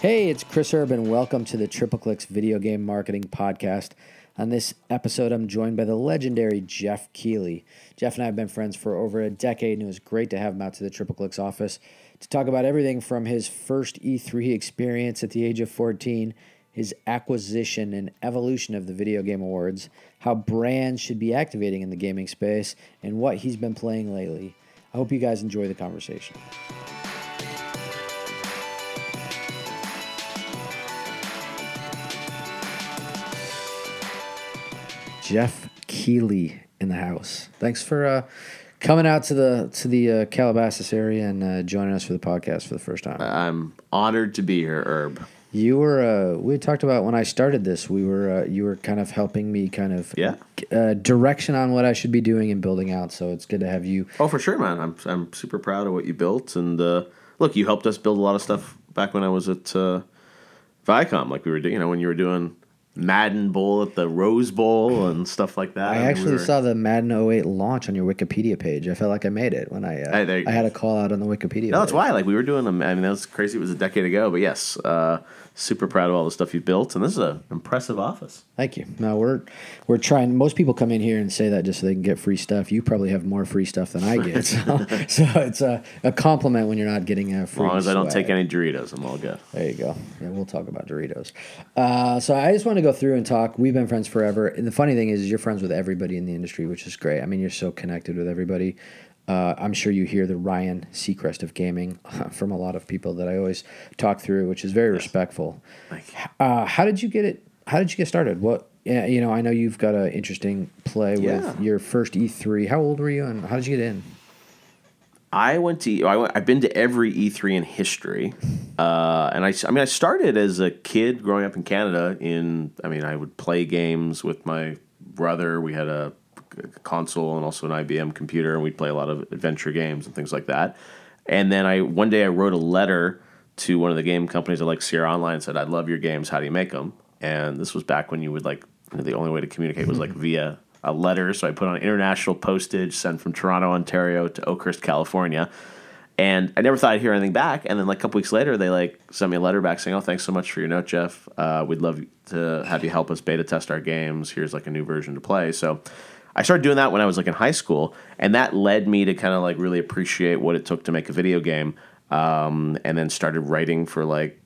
Hey, it's Chris Urban. Welcome to the TripleClix Video Game Marketing Podcast. On this episode, I'm joined by the legendary Jeff Keighley. Jeff and I have been friends for over a decade, and it was great to have him out to the TripleClix office to talk about everything from his first E3 experience at the age of 14, his acquisition and evolution of the Video Game Awards, how brands should be activating in the gaming space, and what he's been playing lately. I hope you guys enjoy the conversation. Jeff Keighley in the house. Thanks for uh, coming out to the to the uh, Calabasas area and uh, joining us for the podcast for the first time. I'm honored to be here, Erb. You were uh, we talked about when I started this. We were uh, you were kind of helping me kind of Yeah. uh, direction on what I should be doing and building out. So it's good to have you. Oh, for sure, man. I'm I'm super proud of what you built, and uh, look, you helped us build a lot of stuff back when I was at uh, Viacom. Like we were, doing, you know, when you were doing Madden Bowl at the Rose Bowl and stuff like that. I And we actually were- saw the Madden 08 launch on your Wikipedia page. I felt like I made it when I uh, Hey, I had a call out on the Wikipedia. No, that's why. Like we were doing them. I mean, that was crazy. It was a decade ago, but yes, uh, super proud of all the stuff you've built, and this is an impressive office. Thank you. No, we're we're trying. Most people come in here and say that just so they can get free stuff. You probably have more free stuff than I get, so, so it's a, a compliment when you're not getting a free. As long as I don't take any Doritos, I'm all good. There you go. Yeah, we'll talk about Doritos. Uh, so I just want to go through and talk. We've been friends forever, and the funny thing is, is, you're friends with everybody in the industry, which is great. I mean, you're so connected with everybody. Uh, I'm sure you hear the Ryan Seacrest of gaming from a lot of people that I always talk through, which is very respectful. Uh, how did you get it? How did you get started? What? Yeah, you know, I know you've got an interesting play Yeah. with your first E3. How old were you, and how did you get in? I went to I went, I've been to every E3 in history, uh, and I I mean I started as a kid growing up in Canada. In I mean I would play games with my brother. We had a console and also an IBM computer, and we'd play a lot of adventure games and things like that. And then I one day I wrote a letter to one of the game companies like Sierra Online and said, "I love your games. How do you make them?" And this was back when you would like you know, the only way to communicate was like via a letter. So I put on international postage, sent from Toronto, Ontario to Oakhurst, California. And I never thought I'd hear anything back. And then like a couple weeks later, they like sent me a letter back saying, "Oh, thanks so much for your note, Jeff. Uh, we'd love to have you help us beta test our games. Here's like a new version to play." So I started doing that when I was like in high school, and that led me to kind of like really appreciate what it took to make a video game. Um, and then started writing for like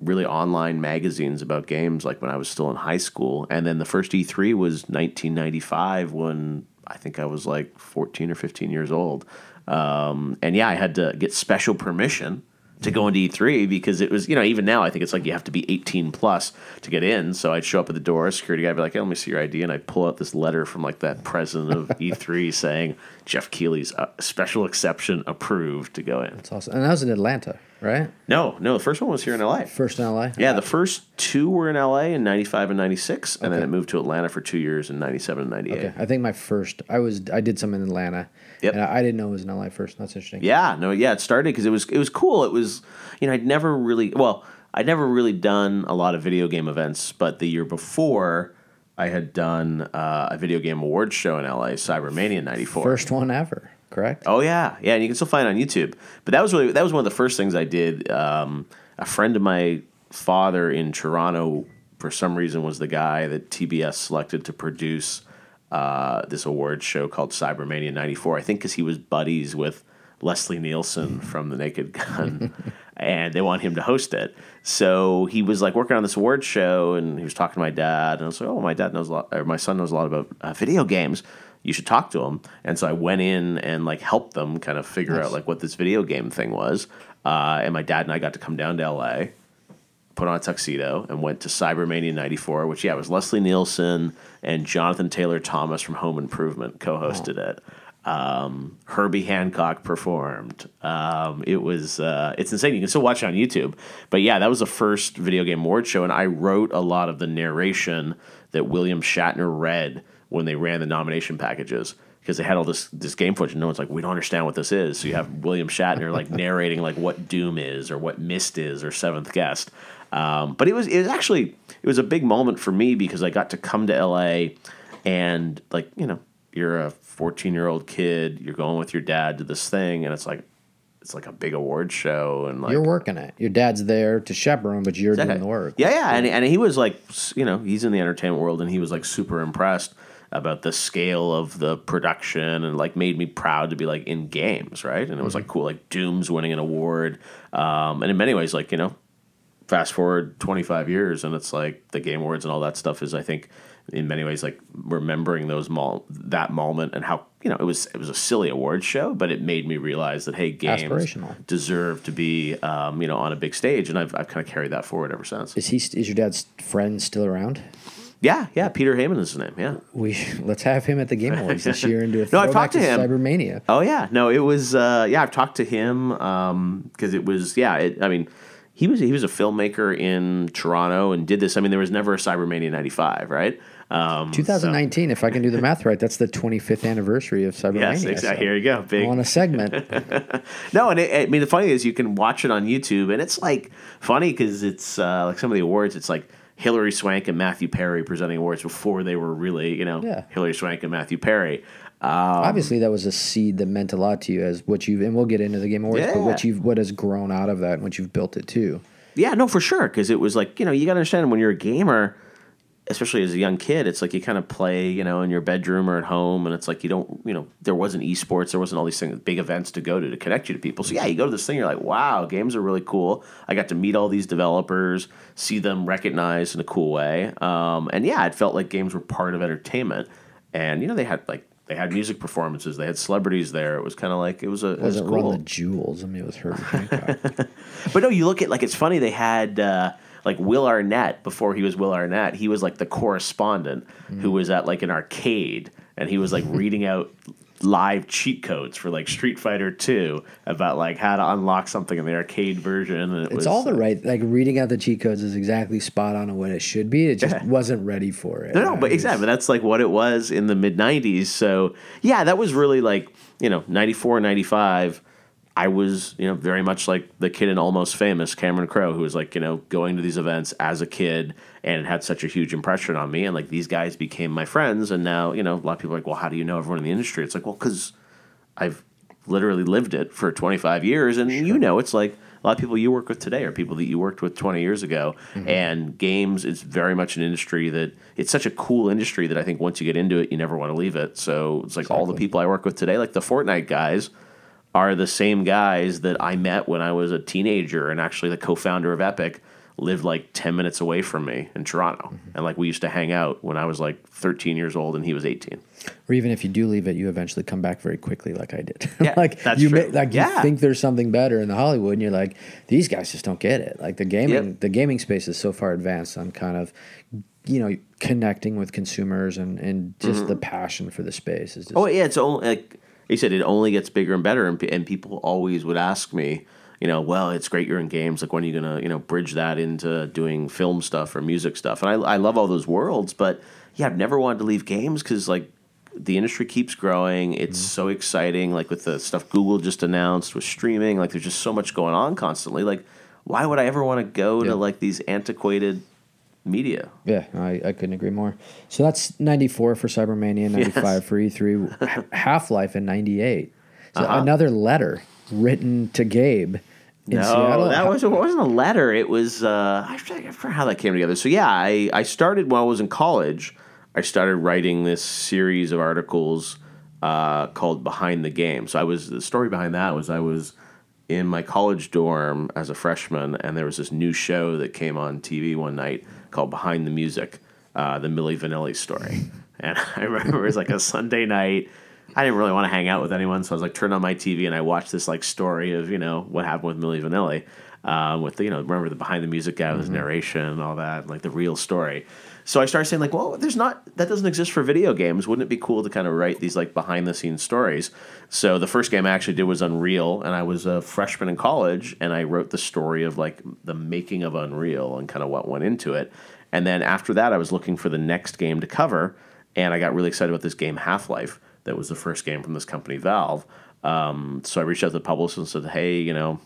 really online magazines about games like when I was still in high school. And then the first E3 was 1995 when I think I was like 14 or 15 years old. Um, and yeah, I had to get special permission to go into E3 because it was, you know, even now I think it's like you have to be 18 plus to get in. So I'd show up at the door, security guy would be like, hey, let me see your ID. And I'd pull out this letter from like that president of E3 saying Jeff Keighley's uh, special exception approved to go in. That's awesome. And that was in Atlanta, right? No, no, the first one was here in LA. First in LA. Yeah, the first two were in LA in 95 and 96, and then it moved to Atlanta for two years in 97 and 98. Okay, I think my first I was I did some in Atlanta. Yep. And I, I didn't know it was in LA first. That's interesting. Yeah, no, yeah, it started because it was it was cool. It was, you know, I'd never really well, I'd never really done a lot of video game events, but the year before, I had done uh, a video game awards show in LA, Cybermania '94. First one ever, correct? Oh yeah, yeah, and you can still find it on YouTube. But that was really that was one of the first things I did. Um, a friend of my father in Toronto, for some reason, was the guy that TBS selected to produce uh, this award show called Cybermania '94. I think because he was buddies with Leslie Nielsen from The Naked Gun. And they want him to host it, so he was like working on this award show, and he was talking to my dad, and I was like, "Oh, my dad knows a lot, or my son knows a lot about uh, video games." you should talk to him." And so I went in and like helped them kind of figure out like what this video game thing was. Uh, and my dad and I got to come down to LA, put on a tuxedo, and went to Cybermania '94, which yeah was Leslie Nielsen and Jonathan Taylor Thomas from Home Improvement co-hosted it. Um, Herbie Hancock performed. Um, it was uh, it's insane. You can still watch it on YouTube. But yeah, that was the first video game award show, and I wrote a lot of the narration that William Shatner read when they ran the nomination packages because they had all this this game footage and no one's like we don't understand what this is so you have william shatner like narrating like what doom is or what Myst is or seventh guest um, but it was it was actually it was a big moment for me because i got to come to la and like you know you're a 14 year old kid you're going with your dad to this thing and it's like it's like a big award show and like You're working it. Your dad's there to chaperone, but you're doing the work. Yeah, yeah, and and he was like, you know, he's in the entertainment world, and he was like super impressed about the scale of the production, and like made me proud to be like in games, right? And it was like cool, like Doom's winning an award, um, and in many ways, like you know, fast forward 25 years and it's like the game awards and all that stuff is i think in many ways like remembering those mol- that moment and how you know it was it was a silly awards show but it made me realize that hey games deserve to be um, you know on a big stage and i've, I've kind of carried that forward ever since Is he? Is your dad's friend still around? yeah yeah peter heyman is his name yeah We let's have him at the Game Awards this year and do a No, I've talked to him. Cybermania. Oh yeah, no, it was uh, yeah. I've talked to him because it was yeah. It, I mean, he was he was a filmmaker in Toronto and did this. I mean, there was never a Cybermania '95, right? Um, 2019, if I can do the math right, that's the 25th anniversary of Cybermania. Yes, exactly. Here you go. Big. On a segment, No, and it, I mean the funny is you can watch it on YouTube, and it's like funny because it's uh, like some of the awards. It's like Hilary Swank and Matthew Perry presenting awards before they were really, you know, Yeah. Hilary Swank and Matthew Perry. Um, obviously that was a seed that meant a lot to you as what you've and we'll get into the Game Awards, but what you've what has grown out of that and what you've built it to. Yeah, no, for sure. Because it was like, you know, you got to understand when you're a gamer, especially as a young kid, it's like you kind of play, you know, in your bedroom or at home. And it's like you don't, you know, there wasn't esports, there wasn't all these things, big events to go to to connect you to people. So yeah, you go to this thing, you're like, wow, games are really cool. I got to meet all these developers, see them recognized in a cool way. Um, and yeah, it felt like games were part of entertainment. And, you know, they had like, they had music performances. They had celebrities there. It was kind of like it was a it was Wasn't cool. run the jewels. I mean, it was Hancock. But no, you look at like it's funny they had uh, like Will Arnett before he was Will Arnett. He was like the correspondent who mm. was at like an arcade and he was like reading out live cheat codes for like Street Fighter Two about like how to unlock something in the arcade version. And it It's was, all the right. Like reading out the cheat codes is exactly spot on what it should be. It just wasn't ready for it. No, no, but exactly. That's like what it was in the mid 90s. So, yeah, that was really like, you know, 94, 95. I was, you know, very much like the kid in Almost Famous, Cameron Crowe, who was like, you know, going to these events as a kid and it had such a huge impression on me. And like these guys became my friends. And now, you know, a lot of people are like, well, how do you know everyone in the industry? It's like, well, because I've literally lived it for 25 years. And you know, it's like a lot of people you work with today are people that you worked with 20 years ago. Mm-hmm. And games is very much an industry that it's such a cool industry that I think once you get into it, you never want to leave it. So it's like all the people I work with today, like the Fortnite guys, are the same guys that I met when I was a teenager. And actually, the co founder of Epic lived like 10 minutes away from me in Toronto. Mm-hmm. And like we used to hang out when I was like 13 years old and he was 18. Or even if you do leave it, you eventually come back very quickly, like I did. Yeah, like that's you, true. ma- like Yeah. you think there's something better in the Hollywood, and you're like, these guys just don't get it. Like the gaming, Yep. the gaming space is so far advanced on kind of, you know, connecting with consumers and and just the passion for the space is just. Oh yeah, it's only like he said. It only gets bigger and better, and, and people always would ask me, you know, well, it's great you're in games. Like, when are you gonna, you know, bridge that into doing film stuff or music stuff? And I, I love all those worlds, but yeah, I've never wanted to leave games because like the industry keeps growing. It's Mm-hmm. so exciting. Like with the stuff Google just announced with streaming, like there's just so much going on constantly. Like, why would I ever want to go Yeah. to like these antiquated media? Yeah, I, I couldn't agree more. So that's 94 for Cybermania, 95 for E3, Half Life in 98. So Uh-huh. another letter written to Gabe in no, Seattle. that was it wasn't a letter. It was uh, I forget how that came together. So yeah, I I started while I was in college. I started writing this series of articles uh, called Behind the Game. So I was the story behind that was I was in my college dorm as a freshman, and there was this new show that came on TV one night called Behind the Music, uh, the Milli Vanilli story. And I remember it was like a Sunday night. I didn't really want to hang out with anyone, so I was like, turned on my TV and I watched this like story of you know what happened with Milli Vanilli, um, with the, you know remember the behind the music guy with his narration and all that, and, like the real story. So I started saying like, well, there's not that doesn't exist for video games. Wouldn't it be cool to kind of write these like behind the scenes stories? So the first game I actually did was Unreal, and I was a freshman in college, and I wrote the story of like the making of Unreal and kind of what went into it. And then after that, I was looking for the next game to cover, and I got really excited about this game Half Life. That was the first game from this company, Valve. Um, so I reached out to the publisher and said, "Hey, you know,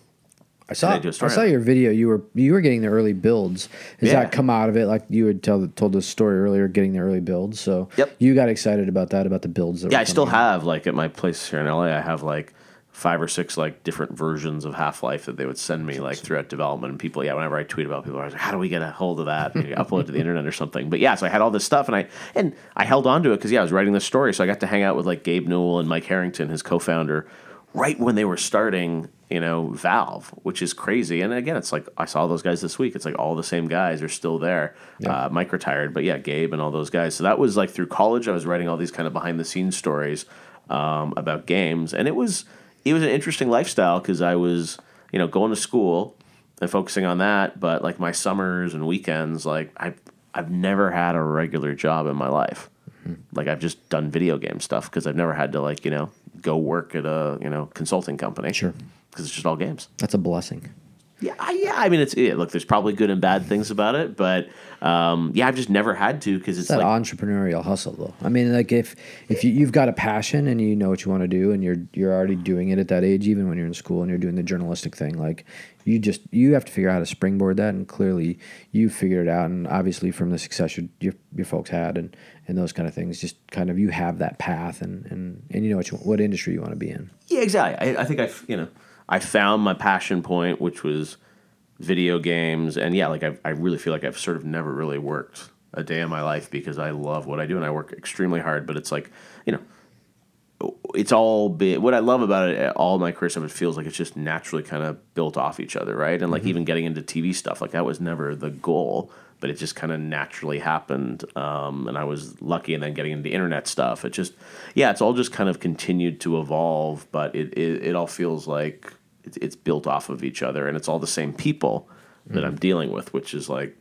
I saw, they do a I saw your video. You were you were getting the early builds. Does Yeah. that come out of it? Like you had tell, told the story earlier, getting the early builds. So Yep. you got excited about that, about the builds. That Yeah, I still out. have like at my place here in LA. I have like five or six like different versions of Half Life that they would send me like throughout development. And people, yeah, whenever I tweet about people, I was like, how do we get a hold of that? And upload to the internet or something. But yeah, so I had all this stuff, and I and I held on to it because yeah, I was writing this story, so I got to hang out with like Gabe Newell and Mike Harrington, his co-founder, right when they were starting. You know, Valve, which is crazy. And again, it's like I saw those guys this week. It's like all the same guys are still there. Yeah. Uh, Mike retired, but yeah, Gabe and all those guys. So that was like through college. I was writing all these kind of behind the scenes stories um, about games, and it was it was an interesting lifestyle because I was you know going to school and focusing on that, but like my summers and weekends, like I I've never had a regular job in my life. Like I've just done video game stuff because I've never had to like you know go work at a you know consulting company. Sure. Because it's just all games. That's a blessing. Yeah, I- yeah. I mean, it's yeah, look. There's probably good and bad things about it, but um, yeah, I've just never had to because it's That like entrepreneurial hustle, though. I mean, like if if you, you've got a passion and you know what you want to do, and you're you're already doing it at that age, even when you're in school and you're doing the journalistic thing, like you just you have to figure out how to springboard that, and clearly you figured it out, and obviously from the success your your, your folks had and and those kind of things, just kind of you have that path, and and and you know what you what industry you want to be in. Yeah, exactly. I, I think I've you know, I found my passion point, which was video games, and yeah, like I, I really feel like I've sort of never really worked a day in my life because I love what I do and I work extremely hard. But it's like, you know, it's all been what I love about it. All my career stuff, it feels like it's just naturally kind of built off each other, right? And like even getting into TV stuff, like that was never the goal. But it just kind of naturally happened, um, and I was lucky. And then getting into internet stuff, it just, yeah, it's all just kind of continued to evolve. But it it, it all feels like it's, it's built off of each other, and it's all the same people that I'm mm. dealing with, which is like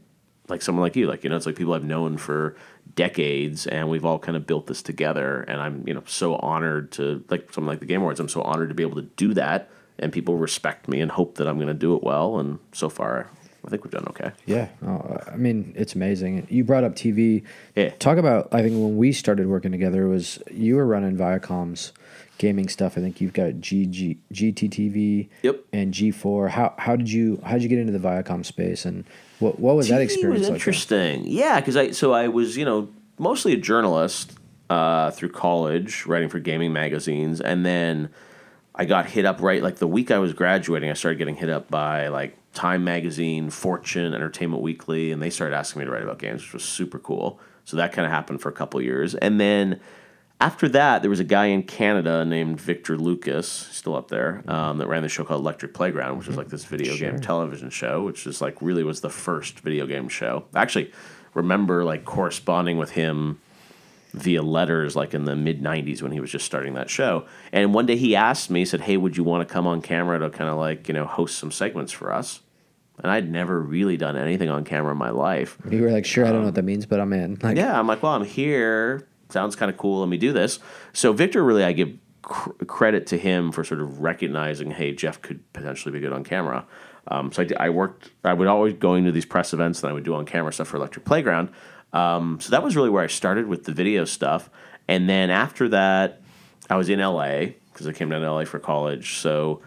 like someone like you, like you know, it's like people I've known for decades, and we've all kind of built this together. And I'm you know so honored to like something like the Game Awards. I'm so honored to be able to do that, and people respect me and hope that I'm going to do it well. And so far, I think we've done okay. Yeah, oh, I mean it's amazing. You brought up TV. Yeah. Talk about. I think when we started working together, it was you were running Viacom's gaming stuff. I think you've got GG, GTTV. Yep. And G4. How how did you how did you get into the Viacom space and what what was that TV experience was like? interesting. Yeah, because I so I was you know mostly a journalist uh, through college, writing for gaming magazines, and then I got hit up right like the week I was graduating. I started getting hit up by like Time Magazine, Fortune, Entertainment Weekly, and they started asking me to write about games, which was super cool. So that kind of happened for a couple years, and then after that, there was a guy in Canada named Victor Lucas, still up there, um, that ran the show called Electric Playground, which was like this video game television show, which is like really was the first video game show. I actually remember like corresponding with him via letters like in the mid 90s when he was just starting that show. And one day he asked me, he said, Hey, would you want to come on camera to kind of like, you know, host some segments for us? And I'd never really done anything on camera in my life. You were like, sure, I don't know what that means, but I'm in. Like, Yeah, I'm like, well, I'm here. Sounds kind of cool. Let me do this. So Victor, really, I give cr- credit to him for sort of recognizing, hey, Jeff could potentially be good on camera. Um, so I, did- I worked. I would always go into these press events that I would do on camera stuff for Electric Playground. Um, so that was really where I started with the video stuff. And then after that, I was in LA because I came down to LA for college. So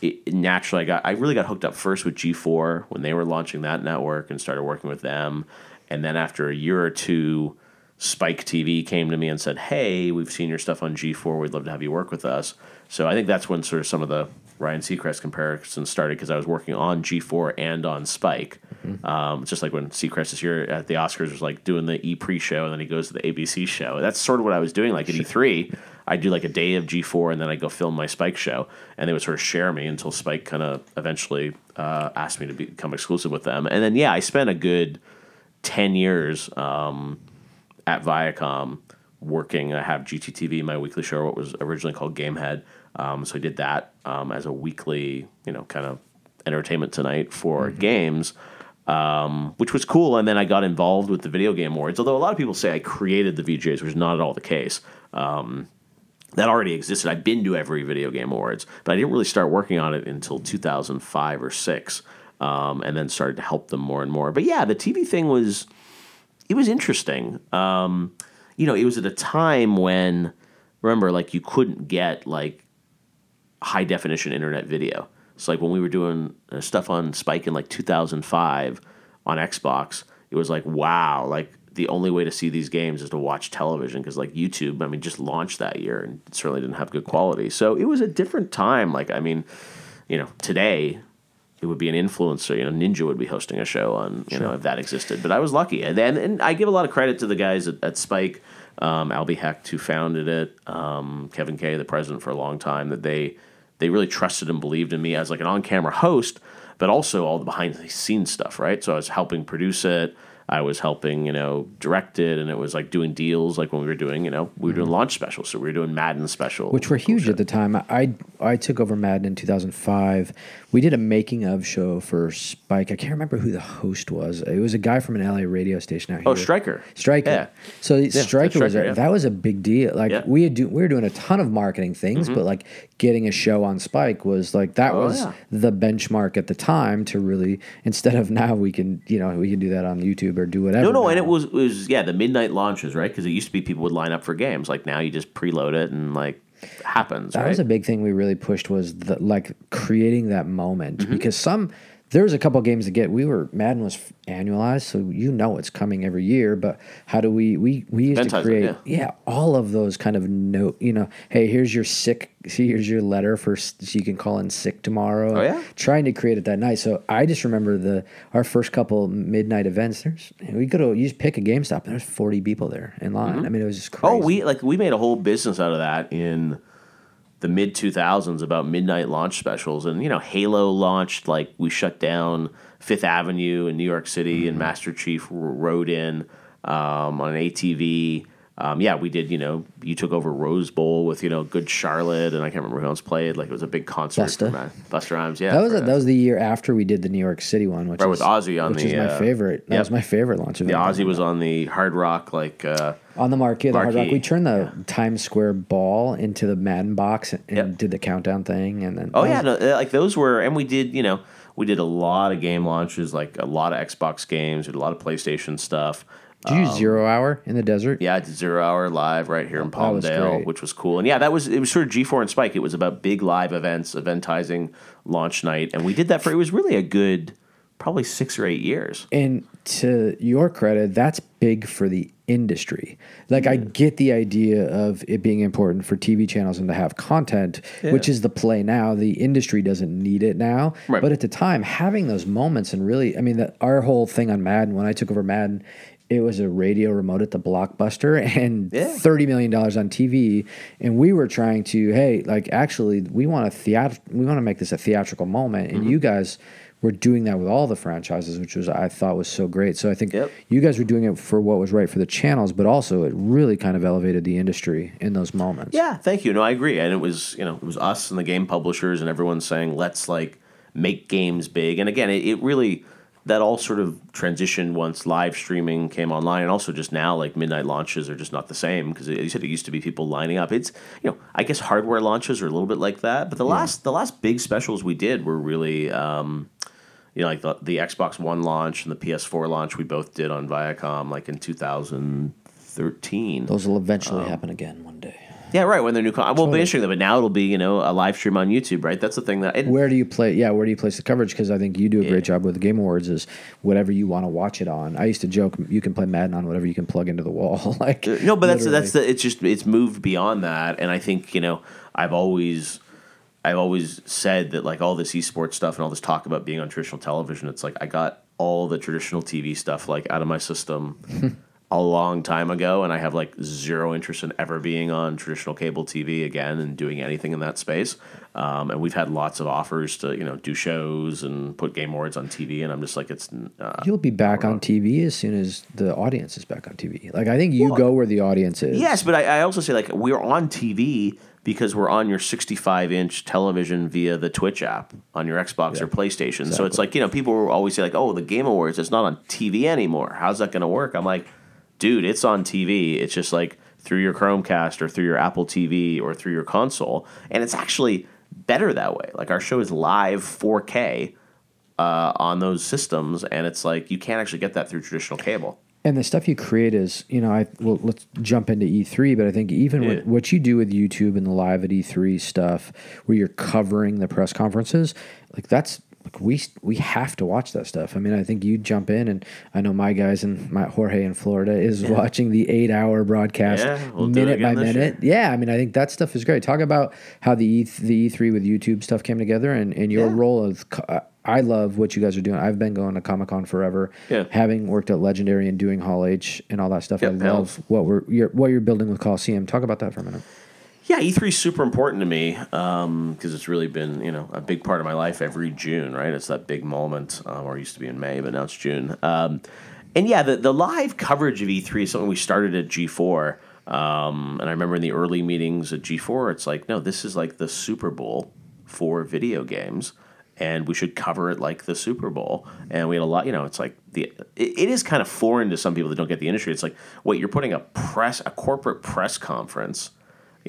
it, naturally, I got I really got hooked up first with G4 when they were launching that network and started working with them. And then after a year or two, Spike TV came to me and said, "Hey, we've seen your stuff on G4. We'd love to have you work with us." So I think that's when sort of some of the Ryan Seacrest comparisons started because I was working on G4 and on Spike. Um, just like when Seacrest is here at the Oscars, was like doing the E pre-show and then he goes to the ABC show. That's sort of what I was doing. Like at E3, I do like a day of G4 and then I go film my Spike show, and they would sort of share me until Spike kind of eventually uh, asked me to become exclusive with them. And then yeah, I spent a good ten years. Um, at Viacom working. I have GTTV, my weekly show, what was originally called Gamehead. Um, so I did that um, as a weekly, you know, kind of entertainment tonight for games, um, which was cool. And then I got involved with the Video Game Awards, although a lot of people say I created the VGAs, which is not at all the case. Um, that already existed. I've been to every Video Game Awards, but I didn't really start working on it until 2005 or six, um, and then started to help them more and more. But yeah, the TV thing was it was interesting. Um, you know, it was at a time when remember, like you couldn't get like high definition internet video. So like when we were doing uh, stuff on Spike in like 2005 on Xbox, it was like wow, like the only way to see these games is to watch television because like YouTube, I mean, just launched that year and certainly didn't have good quality. So it was a different time. Like, I mean, you know, today it would be an influencer. You know, Ninja would be hosting a show on, you know, if that existed. But I was lucky, and then and I give a lot of credit to the guys at, at Spike, um, Albie Hecht, who founded it, um, Kevin Kay, the president for a long time, that they they really trusted and believed in me as like an on camera host, but also all the behind the scenes stuff, right? So I was helping produce it. I was helping, you know, direct it, and it was like doing deals, like when we were doing, you know, we were doing launch specials, so we were doing Madden special, which were huge at the time. I I took over Madden in 2005. We did a making of show for Spike. I can't remember who the host was. It was a guy from an LA radio station out here. Oh, Stryker. Stryker. Yeah. So Stryker was Stryker, a, yeah. that was a big deal. Like Yeah. Mm-hmm. we had do, we were doing a ton of marketing things, but like getting a show on Spike was like that Oh, was yeah. the benchmark at the time to really instead of now we can you know we can do that on YouTube or do whatever. No, no, now. and it was it was yeah the midnight launches right because it used to be people would line up for games like now you just preload it and like happens That right. was a big thing we really pushed was the like creating that moment Mm-hmm. because some there was a couple games to get. We were Madden was annualized so you know it's coming every year but how do we we we used Eventize to create yeah. all of those kind of note you know hey here's your sick see here's your letter for so you can call in sick tomorrow. Oh, yeah? trying to create it that night. So I just remember the our first couple midnight events there's we go to you just pick a GameStop and there's 40 people there in line. Mm-hmm. I mean it was just oh, crazy. oh we like we made a whole business out of that in the mid 2000s about midnight launch specials and you know Halo launched like we shut down Fifth Avenue in New York City Mm-hmm. and Master Chief rode in um, on an ATV. Um, yeah, we did. You know, you took over Rose Bowl with you know Good Charlotte, and I can't remember who else played. Like it was a big concert. Busta. For Matt- Busta Rhymes. Yeah, That was a, that was the year after we did the New York City one, which Right, is, with Ozzy on which the, is my uh, favorite. That yep. was my favorite launch event. the Ozzy was on the Hard Rock like. Uh, on the marquee, of the Hard Rock. We turned the Times Square ball into the Madden box and, and Yep. did the countdown thing, and then Oh yeah, was- no, uh, like those were, and we did, you know, we did a lot of game launches, like a lot of Xbox games, did a lot of PlayStation stuff. Did you do um, zero hour in the desert? Yeah, I did Zero Hour live right here oh, in That was Palmdale, which was cool. And yeah, that was it was sort of G four and Spike. It was about big live events, eventizing launch night, and we did that for it was really a good, probably six or eight years. And to your credit, that's big for the industry. Like I get the idea of it being important for TV channels and to have content, which is the play now. The industry doesn't need it now, Right. but at the time, having those moments and really, I mean, the, our whole thing on Madden when I took over Madden. It was a radio remote at the Blockbuster and Yeah. thirty million dollars on TV, and we were trying to, hey, like actually, we want a theat- we want to make this a theatrical moment, and mm-hmm. you guys were doing that with all the franchises, which was I thought was so great. So I think Yep. you guys were doing it for what was right for the channels, but also it really kind of elevated the industry in those moments. Yeah, thank you. No, I agree. And it was, you know, it was us and the game publishers and everyone saying, let's like make games big. And again, it, it really that all sort of transitioned once live streaming came online, and also just now like midnight launches are just not the same because you said it used to be people lining up. It's you know I guess hardware launches are a little bit like that, but the last the last big specials we did were really. Um, you know, like the, the Xbox One launch and the PS4 launch, we both did on Viacom, like in 2013. Those will eventually Um, happen again one day. Yeah, right. When they're new, con- well, be interesting though. But now it'll be you know a live stream on YouTube, right? That's the thing that. And, Where do you play? Yeah, where do you place the coverage? Because I think you do a great job with the Game Awards. Is whatever you want to watch it on. I used to joke you can play Madden on whatever you can plug into the wall. like uh, no, but that's literally. that's the. It's just it's moved beyond that, and I think you know I've always. I've always said that like all this esports stuff and all this talk about being on traditional television, it's like I got all the traditional TV stuff like out of my system a long time ago, and I have like zero interest in ever being on traditional cable TV again and doing anything in that space. Um, and we've had lots of offers to you know do shows and put game awards on TV, and I'm just like it's uh, You'll be back on TV as soon as the audience is back on TV. Like I think you go where the audience is. Yes, but I, I also say like we're on TV because we're on your 65 inch television via the Twitch app on your Xbox or PlayStation. So it's like you know people will always say like, oh, the Game Awards it's not on TV anymore. How's that going to work? I'm like, dude, it's on TV. It's just like through your Chromecast or through your Apple TV or through your console, and it's actually better that way. Like our show is live 4K. Uh, on those systems, and it's like you can't actually get that through traditional cable. And the stuff you create is, you know, I well, let's jump into E3, but I think even Yeah. what you do with YouTube and the live at E3 stuff, where you're covering the press conferences, like that's we we have to watch that stuff. I mean, I think you jump in, and I know my guys and my Jorge in Florida is yeah. watching the eight hour broadcast yeah, we'll minute by minute. Year. Yeah, I mean, I think that stuff is great. Talk about how the E the E three with YouTube stuff came together, and, and your yeah. role of. I love what you guys are doing. I've been going to Comic Con forever. Yeah. Having worked at Legendary and doing Hall H and all that stuff, yep, I love what we're you're, what you're building with Coliseum. Talk about that for a minute. Yeah, E3 is super important to me because um, it's really been you know a big part of my life every June. Right, it's that big moment, um, or it used to be in May, but now it's June. Um, and yeah, the the live coverage of E3 is something we started at G4. Um, and I remember in the early meetings at G4, it's like, no, this is like the Super Bowl for video games and we should cover it like the Super Bowl. And we had a lot, you know, it's like the it, it is kind of foreign to some people that don't get the industry. It's like, wait, you're putting a press a corporate press conference,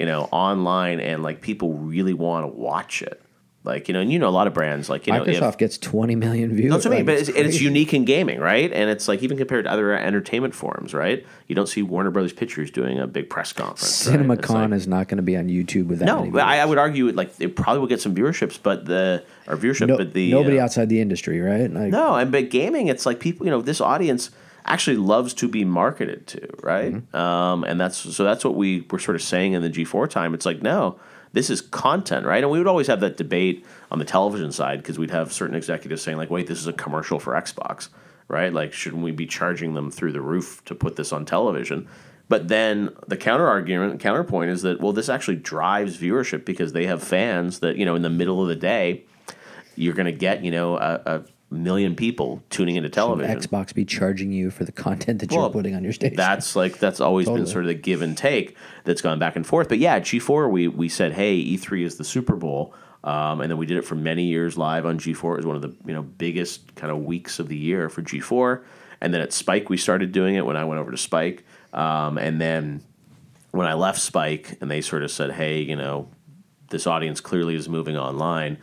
you know, online and like people really want to watch it. Like you know, and you know a lot of brands like you know Microsoft if, gets twenty million views. That's what I mean, but it's, it's, unique in gaming, right? And it's like even compared to other entertainment forums, right? You don't see Warner Brothers Pictures doing a big press conference. CinemaCon right? like, is not going to be on YouTube with that. No, I, I, would argue it like it probably will get some viewerships, but the or viewership, no, but the nobody uh, outside the industry, right? Like, no, and but gaming, it's like people, you know, this audience actually loves to be marketed to, right? Mm-hmm. Um, and that's so that's what we were sort of saying in the G4 time. It's like no this is content, right? And we would always have that debate on the television side because we'd have certain executives saying like, "Wait, this is a commercial for Xbox." Right? Like, shouldn't we be charging them through the roof to put this on television? But then the counter argument, counterpoint is that well, this actually drives viewership because they have fans that you know in the middle of the day, you're going to get you know a, a million people tuning into television. Should Xbox be charging you for the content that well, you're putting on your station. That's like that's always totally. been sort of the give and take that's gone back and forth. But yeah, G4 we we said, hey, E3 is the Super Bowl. Um, and then we did it for many years live on G4. It was one of the you know biggest kind of weeks of the year for G4. And then at Spike we started doing it when I went over to Spike. Um, and then when I left Spike and they sort of said, hey, you know, this audience clearly is moving online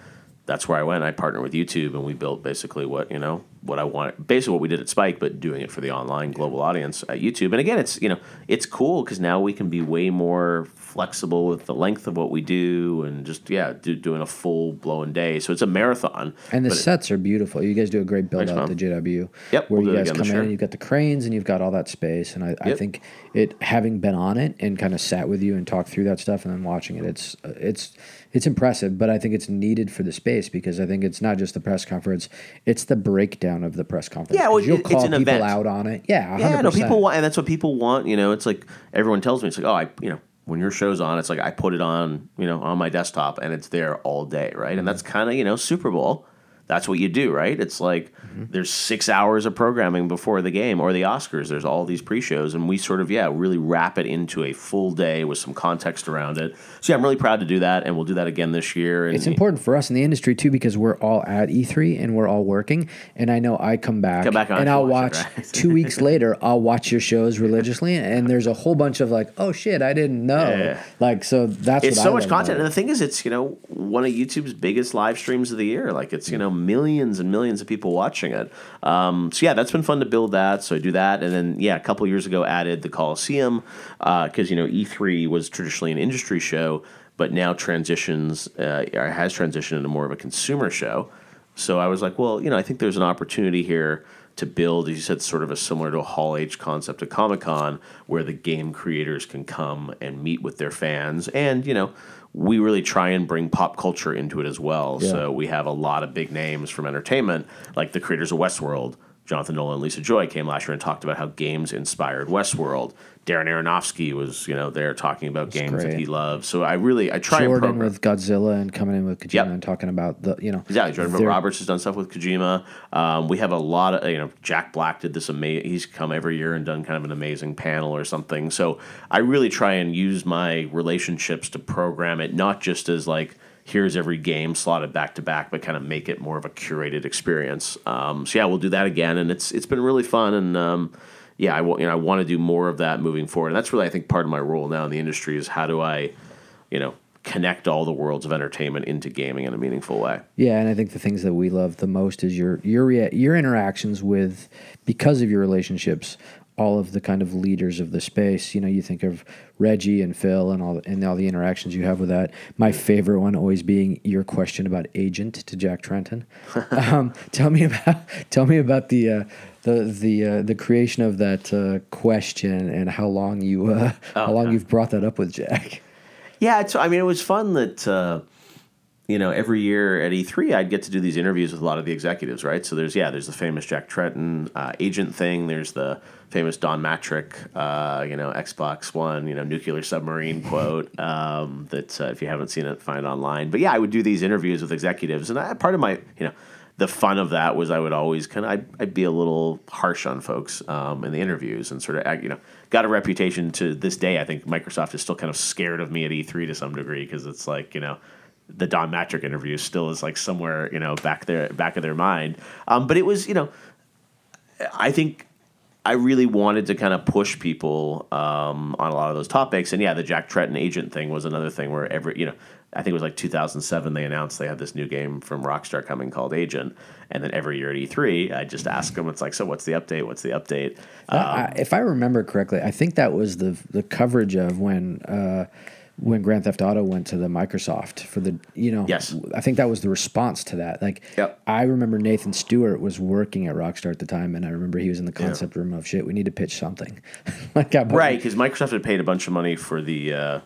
that's where I went. I partnered with YouTube, and we built basically what you know what I want, basically what we did at Spike, but doing it for the online global audience at YouTube. And again, it's you know it's cool because now we can be way more flexible with the length of what we do, and just yeah, do, doing a full blown day. So it's a marathon. And the sets it, are beautiful. You guys do a great build out at the JW. Yep, where we'll you guys come in, and you've got the cranes, and you've got all that space. And I, yep. I think it having been on it and kind of sat with you and talked through that stuff, and then watching it, it's it's it's impressive, but I think it's needed for the space because I think it's not just the press conference; it's the breakdown of the press conference. Yeah, well, you'll call people event. out on it. Yeah, 100%. yeah, no, people want, and that's what people want. You know, it's like everyone tells me, it's like, oh, I, you know, when your show's on, it's like I put it on, you know, on my desktop, and it's there all day, right? Mm-hmm. And that's kind of, you know, Super Bowl that's what you do, right? It's like mm-hmm. there's six hours of programming before the game or the Oscars. There's all these pre-shows, and we sort of yeah really wrap it into a full day with some context around it. So yeah, I'm really proud to do that, and we'll do that again this year. And it's important for us in the industry too because we're all at E3 and we're all working. And I know I come back, come back and I'll watch, watch it, right? two weeks later. I'll watch your shows religiously, and there's a whole bunch of like, oh shit, I didn't know. Yeah. Like so that's it's so I much content, and the thing is, it's you know one of YouTube's biggest live streams of the year. Like it's you know millions and millions of people watching it. Um, so yeah, that's been fun to build that. So I do that, and then yeah, a couple years ago added the Coliseum because uh, you know E3 was traditionally an industry show, but now transitions uh, has transitioned into more of a consumer show. So I was like, well, you know, I think there's an opportunity here to build, as you said, sort of a similar to a Hall H concept of Comic Con, where the game creators can come and meet with their fans, and you know, we really try and bring pop culture into it as well. Yeah. So we have a lot of big names from entertainment, like the creators of Westworld. Jonathan Nolan and Lisa Joy came last year and talked about how games inspired Westworld. Darren Aronofsky was, you know, there talking about That's games great. that he loves. So I really I try Jordan and with Godzilla and coming in with Kojima yep. and talking about the you know exactly Jordan Roberts has done stuff with Kojima. Um, we have a lot of you know Jack Black did this amazing. He's come every year and done kind of an amazing panel or something. So I really try and use my relationships to program it not just as like here's every game slotted back to back, but kind of make it more of a curated experience. Um, so yeah, we'll do that again, and it's it's been really fun and. Um, yeah, I want you know I want to do more of that moving forward, and that's really I think part of my role now in the industry is how do I, you know, connect all the worlds of entertainment into gaming in a meaningful way. Yeah, and I think the things that we love the most is your your your interactions with because of your relationships all of the kind of leaders of the space. You know, you think of Reggie and Phil and all and all the interactions you have with that. My favorite one always being your question about agent to Jack Tretton. um, tell me about tell me about the uh, the the uh, the creation of that uh, question and how long you uh, how long you've brought that up with Jack. Yeah, it's, I mean, it was fun that uh, you know every year at E3 I'd get to do these interviews with a lot of the executives, right? So there's yeah, there's the famous Jack Tretton uh, agent thing. There's the famous Don Mattrick, uh, you know, Xbox One, you know, nuclear submarine quote um, that uh, if you haven't seen it, find online. But yeah, I would do these interviews with executives, and I, part of my you know the fun of that was I would always kind of I'd, I'd, be a little harsh on folks um, in the interviews and sort of you know got a reputation to this day. I think Microsoft is still kind of scared of me at E3 to some degree because it's like you know the Don Mattrick interview still is like somewhere you know back there back of their mind. Um, but it was you know I think I really wanted to kind of push people um, on a lot of those topics. And yeah, the Jack Tretton agent thing was another thing where every, you know, I think it was like 2007 they announced they had this new game from Rockstar coming called Agent, and then every year at E3 I just ask them, it's like, so what's the update? What's the update? Um, I, if I remember correctly, I think that was the the coverage of when. Uh, when Grand Theft Auto went to the Microsoft for the you know yes I think that was the response to that like yep. I remember Nathan Stewart was working at Rockstar at the time and I remember he was in the concept yeah. room of shit we need to pitch something like right because Microsoft had paid a bunch of money for the uh,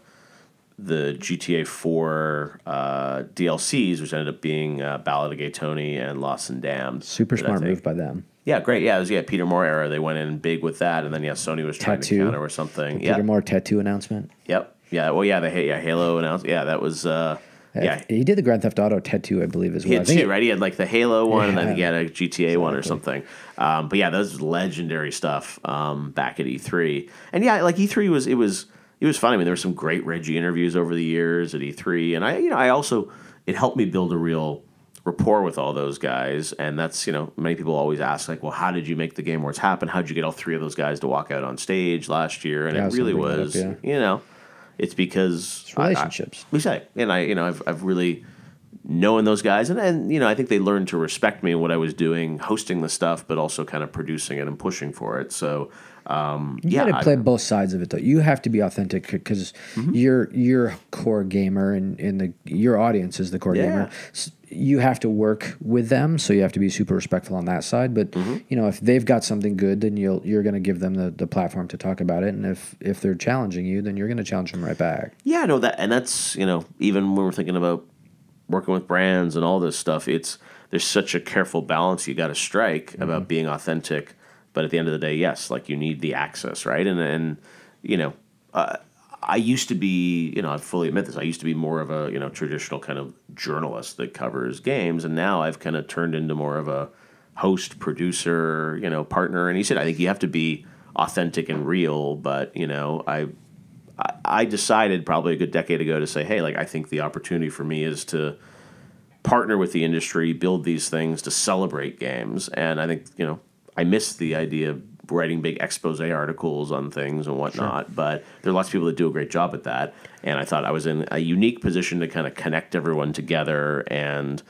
the GTA 4 uh, DLCs, which ended up being uh, Ballad of Gay Tony and Lost and Damned. Super smart move by them. Yeah, great. Yeah, it was yeah Peter Moore era. They went in big with that, and then yeah, Sony was trying tattoo. to counter or something. The Peter. Moore tattoo announcement. Yep. Yeah. Well, yeah, the yeah Halo announcement. Yeah, that was. Uh, yeah, he did the Grand Theft Auto tattoo, I believe, as well. He had two, right? He had like the Halo one, yeah, and then he had a GTA exactly. one or something. Um, but yeah, that was legendary stuff um, back at E3. And yeah, like E3 was it was it was fun. I mean, there were some great Reggie interviews over the years at E3, and I, you know, I also it helped me build a real rapport with all those guys. And that's you know, many people always ask like, well, how did you make the Game Awards happen? How did you get all three of those guys to walk out on stage last year? And yeah, it really was, up, yeah. you know, it's because it's relationships. I, I, we say, and I, you know, I've I've really knowing those guys and, and you know i think they learned to respect me and what i was doing hosting the stuff but also kind of producing it and pushing for it so um, you yeah, got to play both sides of it though. You have to be authentic because mm-hmm. you're you're core gamer and, and the your audience is the core yeah. gamer. You have to work with them, so you have to be super respectful on that side. But mm-hmm. you know, if they've got something good, then you'll you're going to give them the, the platform to talk about it. And if if they're challenging you, then you're going to challenge them right back. Yeah, no, that and that's you know even when we're thinking about working with brands and all this stuff, it's there's such a careful balance you got to strike mm-hmm. about being authentic but at the end of the day, yes, like you need the access, right? And and you know, uh, I used to be, you know, I fully admit this. I used to be more of a you know traditional kind of journalist that covers games, and now I've kind of turned into more of a host, producer, you know, partner. And he said, I think you have to be authentic and real, but you know, I I decided probably a good decade ago to say, hey, like I think the opportunity for me is to partner with the industry, build these things to celebrate games, and I think you know I miss the idea of writing big expose articles on things and whatnot. Sure. But there are lots of people that do a great job at that. And I thought I was in a unique position to kind of connect everyone together and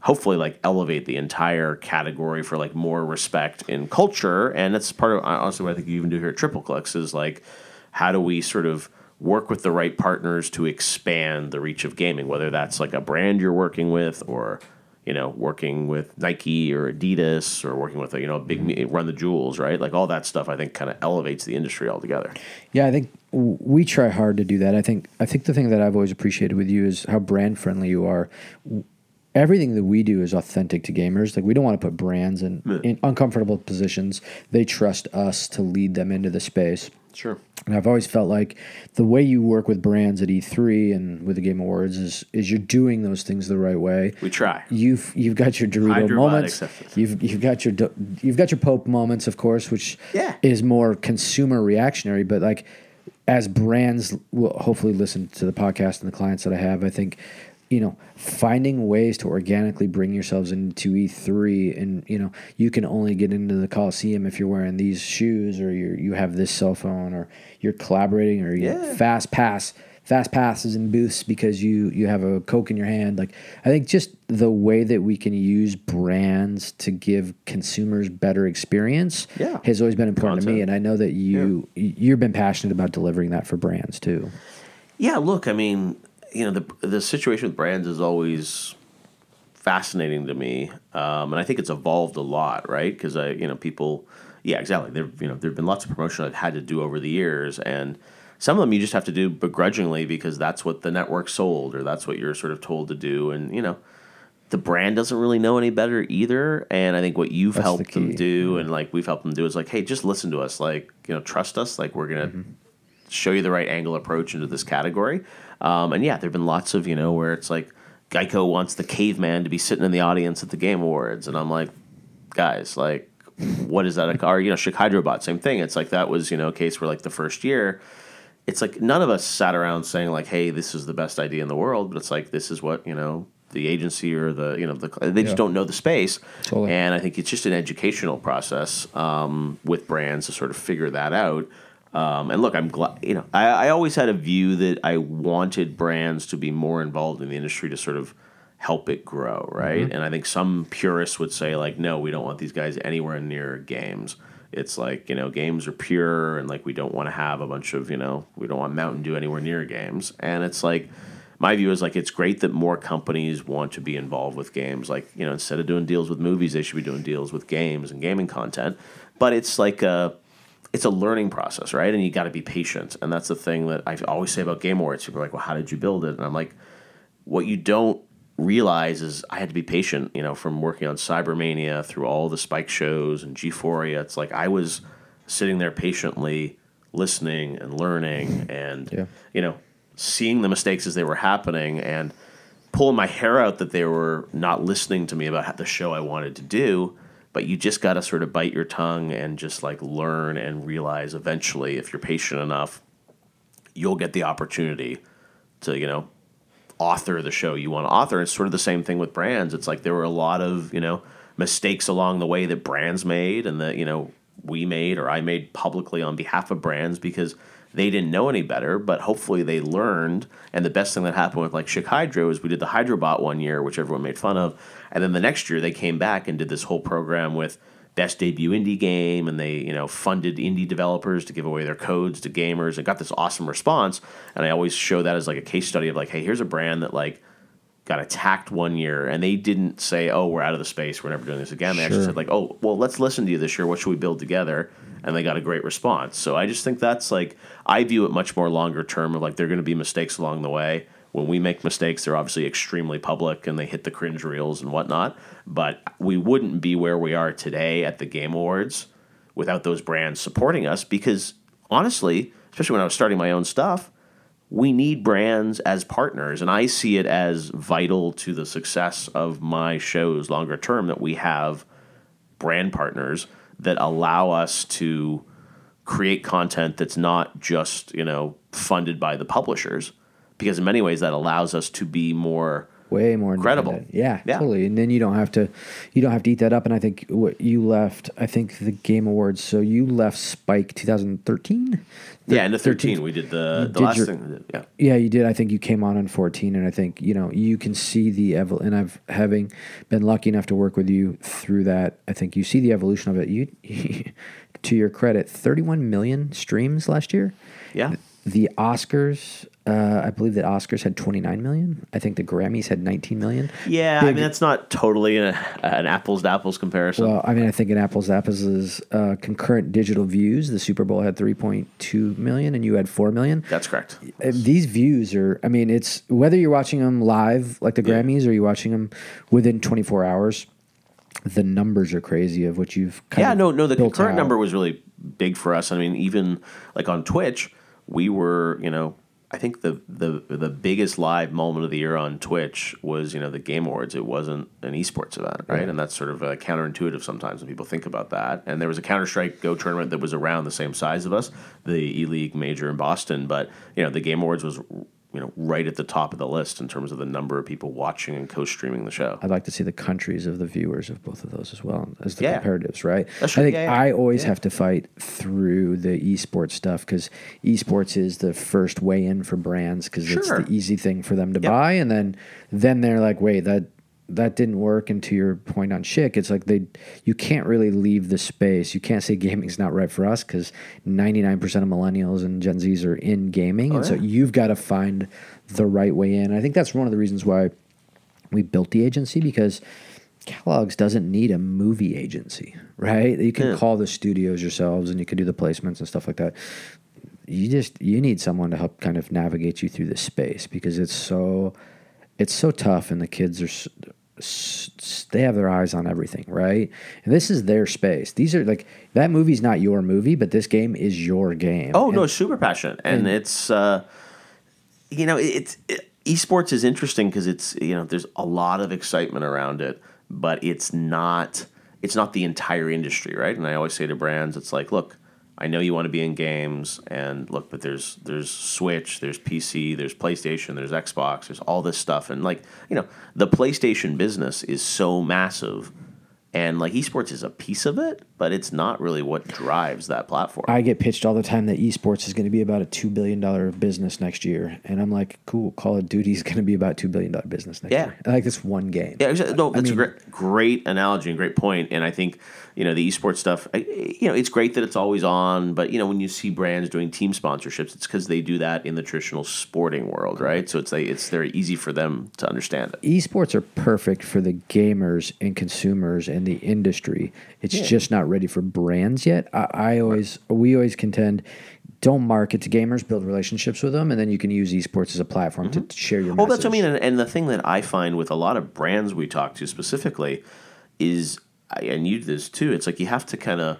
hopefully like elevate the entire category for like more respect in culture. And that's part of honestly what I think you even do here at TripleClix is like how do we sort of work with the right partners to expand the reach of gaming, whether that's like a brand you're working with or you know, working with Nike or Adidas or working with a, you know, a big mm-hmm. run the jewels, right? Like all that stuff, I think kind of elevates the industry altogether. Yeah, I think we try hard to do that. I think I think the thing that I've always appreciated with you is how brand friendly you are. Everything that we do is authentic to gamers. Like we don't want to put brands in, yeah. in uncomfortable positions. They trust us to lead them into the space. Sure. And I've always felt like the way you work with brands at E3 and with the Game Awards is is you're doing those things the right way. We try. You've you've got your Dorito moments. You've you've got your you've got your Pope moments, of course, which yeah. is more consumer reactionary. But like as brands will hopefully listen to the podcast and the clients that I have, I think you know, finding ways to organically bring yourselves into E3, and you know, you can only get into the Coliseum if you're wearing these shoes, or you you have this cell phone, or you're collaborating, or you yeah. fast pass fast passes and booths because you you have a coke in your hand. Like I think just the way that we can use brands to give consumers better experience Yeah. has always been important to me. And I know that you you've been passionate about delivering that for brands too. Yeah, look, I mean, you know, the the situation with brands is always fascinating to me, um, and I think it's evolved a lot, right? Because I, you know, people, yeah, exactly. There, you know, there've been lots of promotion I've had to do over the years, and some of them you just have to do begrudgingly because that's what the network sold or that's what you're sort of told to do, and you know. The brand doesn't really know any better either, and I think what you've That's the helped them key. do, and like we've helped them do, is like, hey, just listen to us, like you know, trust us, like we're gonna show you the right angle approach into this category. Um, and yeah, there have been lots of, you know, where it's like Geico wants the caveman to be sitting in the audience at the Game Awards. And I'm like, guys, like, what is that? Or, you know, Schick Hydrobot, same thing. It's like that was, you know, a case where like the first year, it's like none of us sat around saying like, hey, this is the best idea in the world. But it's like, this is what, you know, the agency or the, you know, the, they just Yeah. don't know the space. Totally. And I think it's just an educational process um, with brands to sort of figure that out. Um, and look, I'm glad, you know, I, I always had a view that I wanted brands to be more involved in the industry to sort of help it grow, right? Mm-hmm. And I think some purists would say, like, no, we don't want these guys anywhere near games. It's like, you know, games are pure and like we don't want to have a bunch of, you know, we don't want Mountain Dew anywhere near games. And it's like, my view is like it's great that more companies want to be involved with games. Like you know, instead of doing deals with movies, they should be doing deals with games and gaming content. But it's like a it's a learning process, right? And you got to be patient. And that's the thing that I always say about Game Awards. People are like, "Well, how did you build it?" And I'm like, what you don't realize is I had to be patient. You know, from working on Cybermania through all the Spike shows and G-Phoria. It's like I was sitting there patiently listening and learning and Yeah. you know seeing the mistakes as they were happening and pulling my hair out that they were not listening to me about the show I wanted to do. But you just got to sort of bite your tongue and just like learn and realize eventually, if you're patient enough, you'll get the opportunity to, you know, author the show you want to author. It's sort of the same thing with brands. It's like there were a lot of, you know, mistakes along the way that brands made and that, you know, we made or I made publicly on behalf of brands because they didn't know any better, but hopefully they learned. And the best thing that happened with like Schick Hydro is we did the Hydrobot one year, which everyone made fun of. And then the next year they came back and did this whole program with best debut indie game and they, you know, funded indie developers to give away their codes to gamers and got this awesome response. And I always show that as like a case study of like, hey, here's a brand that like got attacked one year and they didn't say, "Oh, we're out of the space. We're never doing this again." They actually said like, "Oh, well, let's listen to you this year. What should we build together?" And they got a great response. So I just think that's like I view it much more longer term of like there are going to be mistakes along the way. When we make mistakes, they're obviously extremely public and they hit the cringe reels and whatnot. But we wouldn't be where we are today at the Game Awards without those brands supporting us because honestly, especially when I was starting my own stuff, we need brands as partners and i see it as vital to the success of my shows longer term that we have brand partners that allow us to create content that's not just you know funded by the publishers because in many ways that allows us to be more way more Credible. Yeah, Yeah. totally. And then you don't have to, you don't have to eat that up. And I think what you left, I think the Game Awards. So you left Spike 2013. yeah in the 13 we did the the did last your- thing yeah Yeah, you did. I think you came on in 14, and I think you know you can see the evol. And I've having been lucky enough to work with you through that. I think you see the evolution of it. You, to your credit, 31 million streams last year. yeah The Oscars, uh, I believe that Oscars had 29 million. I think the Grammys had 19 million. yeah i mean that's not totally a, an apples to apples comparison Well, I mean, I think in apples to apples is uh, concurrent digital views. The Super Bowl had 3.2 million, and you had 4 million. that's correct Uh, These views are, I mean, it's whether you're watching them live like the Grammys or you're watching them within 24 hours, the numbers are crazy of what you've kind yeah, of no, no. The concurrent out. number was really big for us. I mean, even like on Twitch, we were, you know, I think the the the biggest live moment of the year on Twitch was, you know, the Game Awards. It wasn't an esports event, right? And that's sort of uh, counterintuitive sometimes when people think about that. And there was a Counter Strike Go tournament that was around the same size of us, the E League Major in Boston. But you know, the Game Awards was you know right at the top of the list in terms of the number of people watching and co-streaming the show. I'd like to see the countries of the viewers of both of those as well as the Yeah. comparatives, right? That's I think Yeah, yeah. I always have to fight through the esports stuff because esports is the first way in for brands because it's the easy thing for them to Yep. buy, and then then they're like, wait, that that didn't work. And to your point on Schick, it's like they you can't really leave the space. You can't say gaming's not right for us because ninety nine percent of millennials and Gen Zs are in gaming, oh, and so Oh, you've got to find the right way in. I think that's one of the reasons why we built the agency because Kellogg's doesn't need a movie agency, right? You can Yeah. call the studios yourselves and you can do the placements and stuff like that. You just you need someone to help kind of navigate you through this space because it's so it's so tough and the kids are they have their eyes on everything, right? And this is their space. These are like that movie's not your movie, but this game is your game. Oh no, super passionate, and, and- it's uh, you know it's it, esports is interesting because it's you know there's a lot of excitement around it, but it's not it's not the entire industry, right? And I always say to brands, it's like, look, I know you want to be in games, and look, but there's there's Switch, there's PC, there's PlayStation, there's Xbox, there's all this stuff, and like you know the PlayStation business is so massive. And like esports is a piece of it, but it's not really what drives that platform. I get pitched all the time that esports is going to be about a two billion dollar business next year, and I'm like, cool. Call of Duty is going to be about two billion dollar business next Yeah. year. I like this one game. Yeah, exactly. no, that's mean- a great, great analogy and great point. And I think you know the esports stuff. I, you know, it's great that it's always on, but you know when you see brands doing team sponsorships, it's because they do that in the traditional sporting world, right? So it's like it's very easy for them to understand it. Esports are perfect for the gamers and consumers and the industry. It's Yeah. just not ready for brands yet. I, I always, we always contend, don't market to gamers, build relationships with them, and then you can use esports as a platform to mm-hmm. share your. Well, message. that's what I mean. And, and the thing that I find with a lot of brands we talk to specifically is, and you do this too, it's like you have to kind of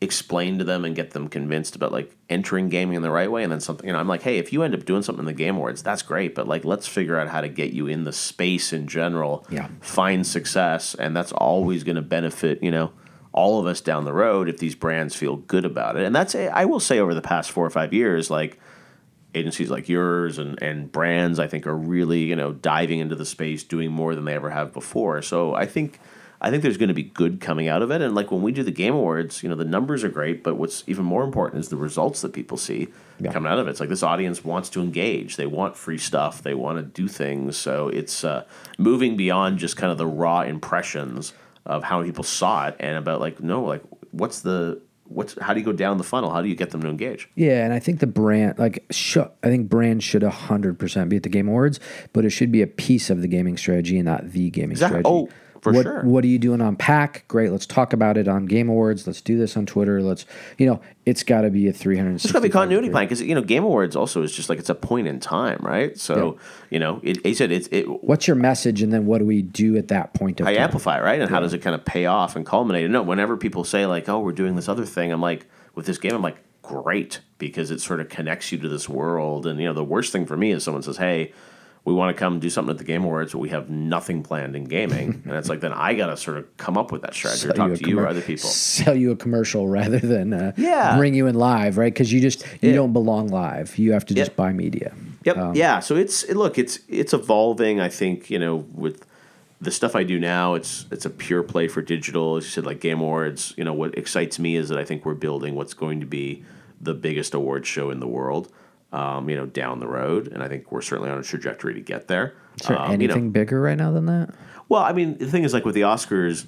explain to them and get them convinced about like entering gaming in the right way and then something you know i'm like hey if you end up doing something in the game awards that's great but like let's figure out how to get you in the space in general Yeah. find success and that's always going to benefit you know all of us down the road if these brands feel good about it. And that's eh, i will say over the past four or five years like agencies like yours and, and brands I think are really you know diving into the space doing more than they ever have before. So I think I think there's going to be good coming out of it and like when we do the game awards you know the numbers are great but what's even more important is the results that people see Yeah. coming out of it it's like this audience wants to engage they want free stuff they want to do things so it's uh, moving beyond just kind of the raw impressions of how people saw it and about like no like what's the what's how do you go down the funnel how do you get them to engage Yeah, and I think the brand, like, sh- I think brand should hundred percent be at the Game Awards, but it should be a piece of the gaming strategy and not the gaming Exactly. strategy. Oh, for what, sure. What are you doing on Pack? Great. Let's talk about it on Game Awards. Let's do this on Twitter. Let's, you know, it's got to be a 300. It's got to be continuity plan because you know Game Awards also is just like it's a point in time, right? So you know, it, he said it's it. What's your message, and then what do we do at that point of I time? amplify, right? And how does it kind of pay off and culminate? And no, whenever people say like, "Oh, we're doing this other thing," I'm like, with this game, I'm like, great because it sort of connects you to this world. And you know, the worst thing for me is someone says, "Hey." We want to come do something at the Game Awards, but we have nothing planned in gaming, and it's like then I got to sort of come up with that strategy or talk a to you or other people. Sell you a commercial rather than uh, Yeah. bring you in live, right? Because you just you Yeah. don't belong live. You have to just Yep. buy media. Yep. Um, yeah. So it's it, look, it's it's evolving. I think you know with the stuff I do now, it's it's a pure play for digital. As you said, like Game Awards. You know what excites me is that I think we're building what's going to be the biggest award show in the world. Um, you know, down the road, and I think we're certainly on a trajectory to get there. Is there Um, you know, anything bigger right now than that? well, I mean, the thing is, like with the Oscars,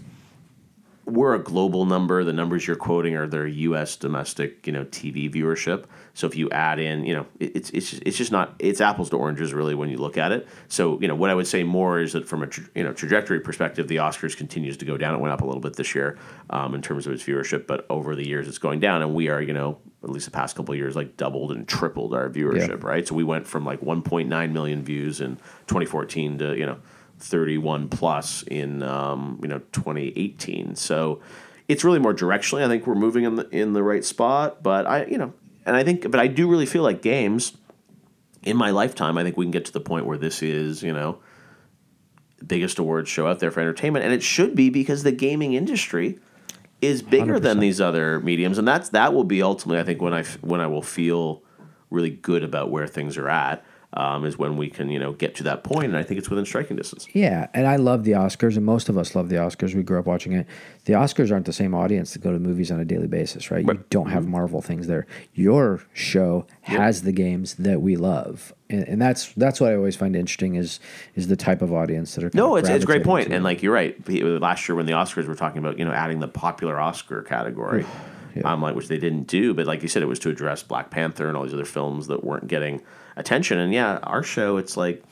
we're a global number. The numbers you're quoting are their U.S. domestic, you know, TV viewership. So if you add in, you know, it, it's it's just, it's just not it's apples to oranges really when you look at it. So you know, what I would say more is that from a tra- you know trajectory perspective, the Oscars continues to go down. It went up a little bit this year um, in terms of its viewership, but over the years it's going down, and we are you know at least the past couple of years like doubled and tripled our viewership, right? So we went from like 1.9 million views in 2014 to you know 31 plus in um, you know 2018. So it's really more directionally. I think we're moving in the in the right spot. But I you know, and I think, but I do really feel like games in my lifetime. I think we can get to the point where this is you know biggest awards show out there for entertainment, and it should be because the gaming industry is bigger than 100%. these other mediums, and that's that will be ultimately I think when I when I will feel really good about where things are at. Um, is when we can you know get to that point, and I think it's within striking distance. Yeah, and I love the Oscars, and most of us love the Oscars. We grew up watching it. The Oscars aren't the same audience that go to movies on a daily basis, right? You don't have Marvel things there. Your show has the games that we love, and, and that's that's what I always find interesting is is the type of audience that are. No, it's, it's a great point. And like you're right. Last year when the Oscars were talking about you know adding the popular Oscar category, um, like which they didn't do, but like you said, it was to address Black Panther and all these other films that weren't getting attention. And yeah, our show, it's like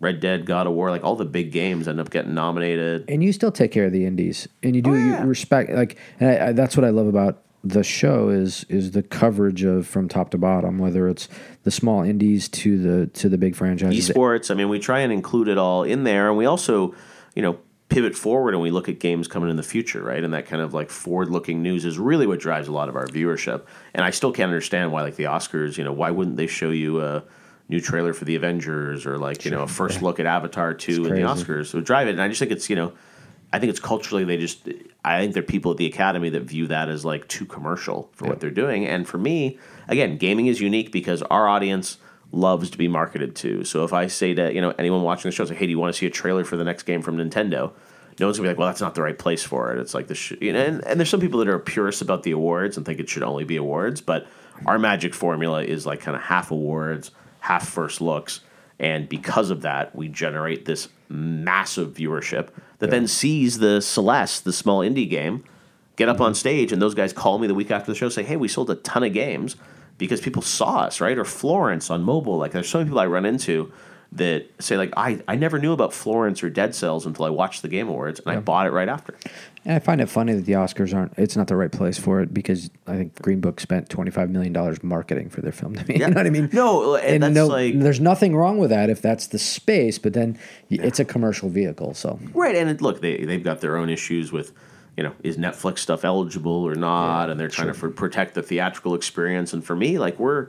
Red Dead, God of War, like all the big games end up getting nominated. and you still take care of the indies, and you do Oh, yeah. you respect like, and I, I, that's what I love about the show is is the coverage of from top to bottom, whether it's the small indies to the to the big franchises. esports. I mean, we try and include it all in there, and we also, you know, pivot forward and we look at games coming in the future, right? And that kind of like forward-looking news is really what drives a lot of our viewership. And I still can't understand why, like the Oscars, you know, why wouldn't they show you a new trailer for the Avengers or like you know a first look at Avatar two in the. Oscars? So drive it, and I just think it's you know. I think it's culturally they just I think there are people at the academy that view that as like too commercial for what they're doing. And for me, again, gaming is unique because our audience loves to be marketed to. So if I say to, you know, anyone watching the show say, "Hey, do you want to see a trailer for the next game from Nintendo?" No one's gonna be like, "Well, that's not the right place for it." It's like the sh-, you know, and, and there's some people that are purists about the awards and think it should only be awards, but our magic formula is like kind of half awards, half first looks, and because of that, we generate this massive viewership that then sees the Celeste, the small indie game, get up on stage, and those guys call me the week after the show, say, "Hey, we sold a ton of games because people saw us, right?" Or Florence on mobile. Like, there's so many people I run into that say, like, "I I never knew about Florence or Dead Cells until I watched the Game Awards, and I bought it right after." And I find it funny that the Oscars aren't. It's not the right place for it because I think Green Book spent twenty five million dollars marketing for their film. to you know what I mean? No, uh, and that's no, like- there's nothing wrong with that if that's the space. But then y it's a commercial vehicle, so Right, and it, look, they they've got their own issues with, you know, is Netflix stuff eligible or not, and they're trying to for, protect the theatrical experience. And for me, like we're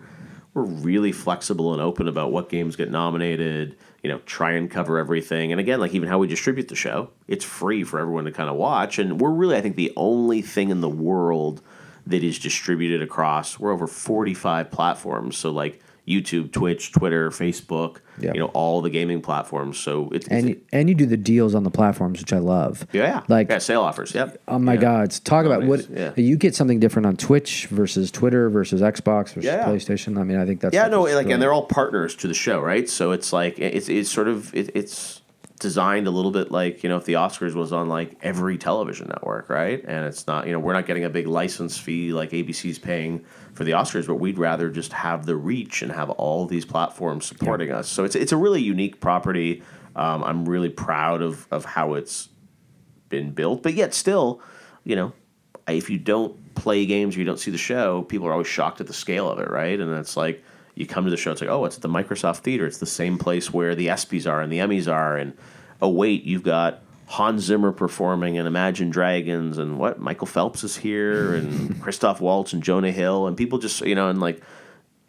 we're really flexible and open about what games get nominated. You know, try and cover everything. And again, like even how we distribute the show, it's free for everyone to kind of watch. And we're really, I think, the only thing in the world that is distributed across. We're over forty five platforms. So like. YouTube, Twitch, Twitter, Facebook, Yeah. you know, all the gaming platforms. So it's, and it's and you do the deals on the platforms, which I love. yeah, like yeah, sale offers. Yep. oh my Yeah. God, talk about what Companies, you get something different on Twitch versus Twitter versus Xbox versus Yeah. PlayStation. I mean, I think that's Yeah, no, like, and they're all partners to the show, right? So it's like it's it's sort of it, it's designed a little bit like you know if the Oscars was on like every television network, right? And it's not you know we're not getting a big license fee like ABC's paying for the Oscars, but we'd rather just have the reach and have all these platforms supporting us. So it's it's a really unique property. Um, I'm really proud of of how it's been built, but yet still, you know, if you don't play games or you don't see the show, people are always shocked at the scale of it, right? And it's like you come to the show, it's like, oh, it's at the Microsoft Theater. It's the same place where the ESPYS are and the Emmys are. And oh, wait, you've got Hans Zimmer performing and Imagine Dragons and what? Michael Phelps is here and Christoph Waltz and Jonah Hill. And people just, you know, and like,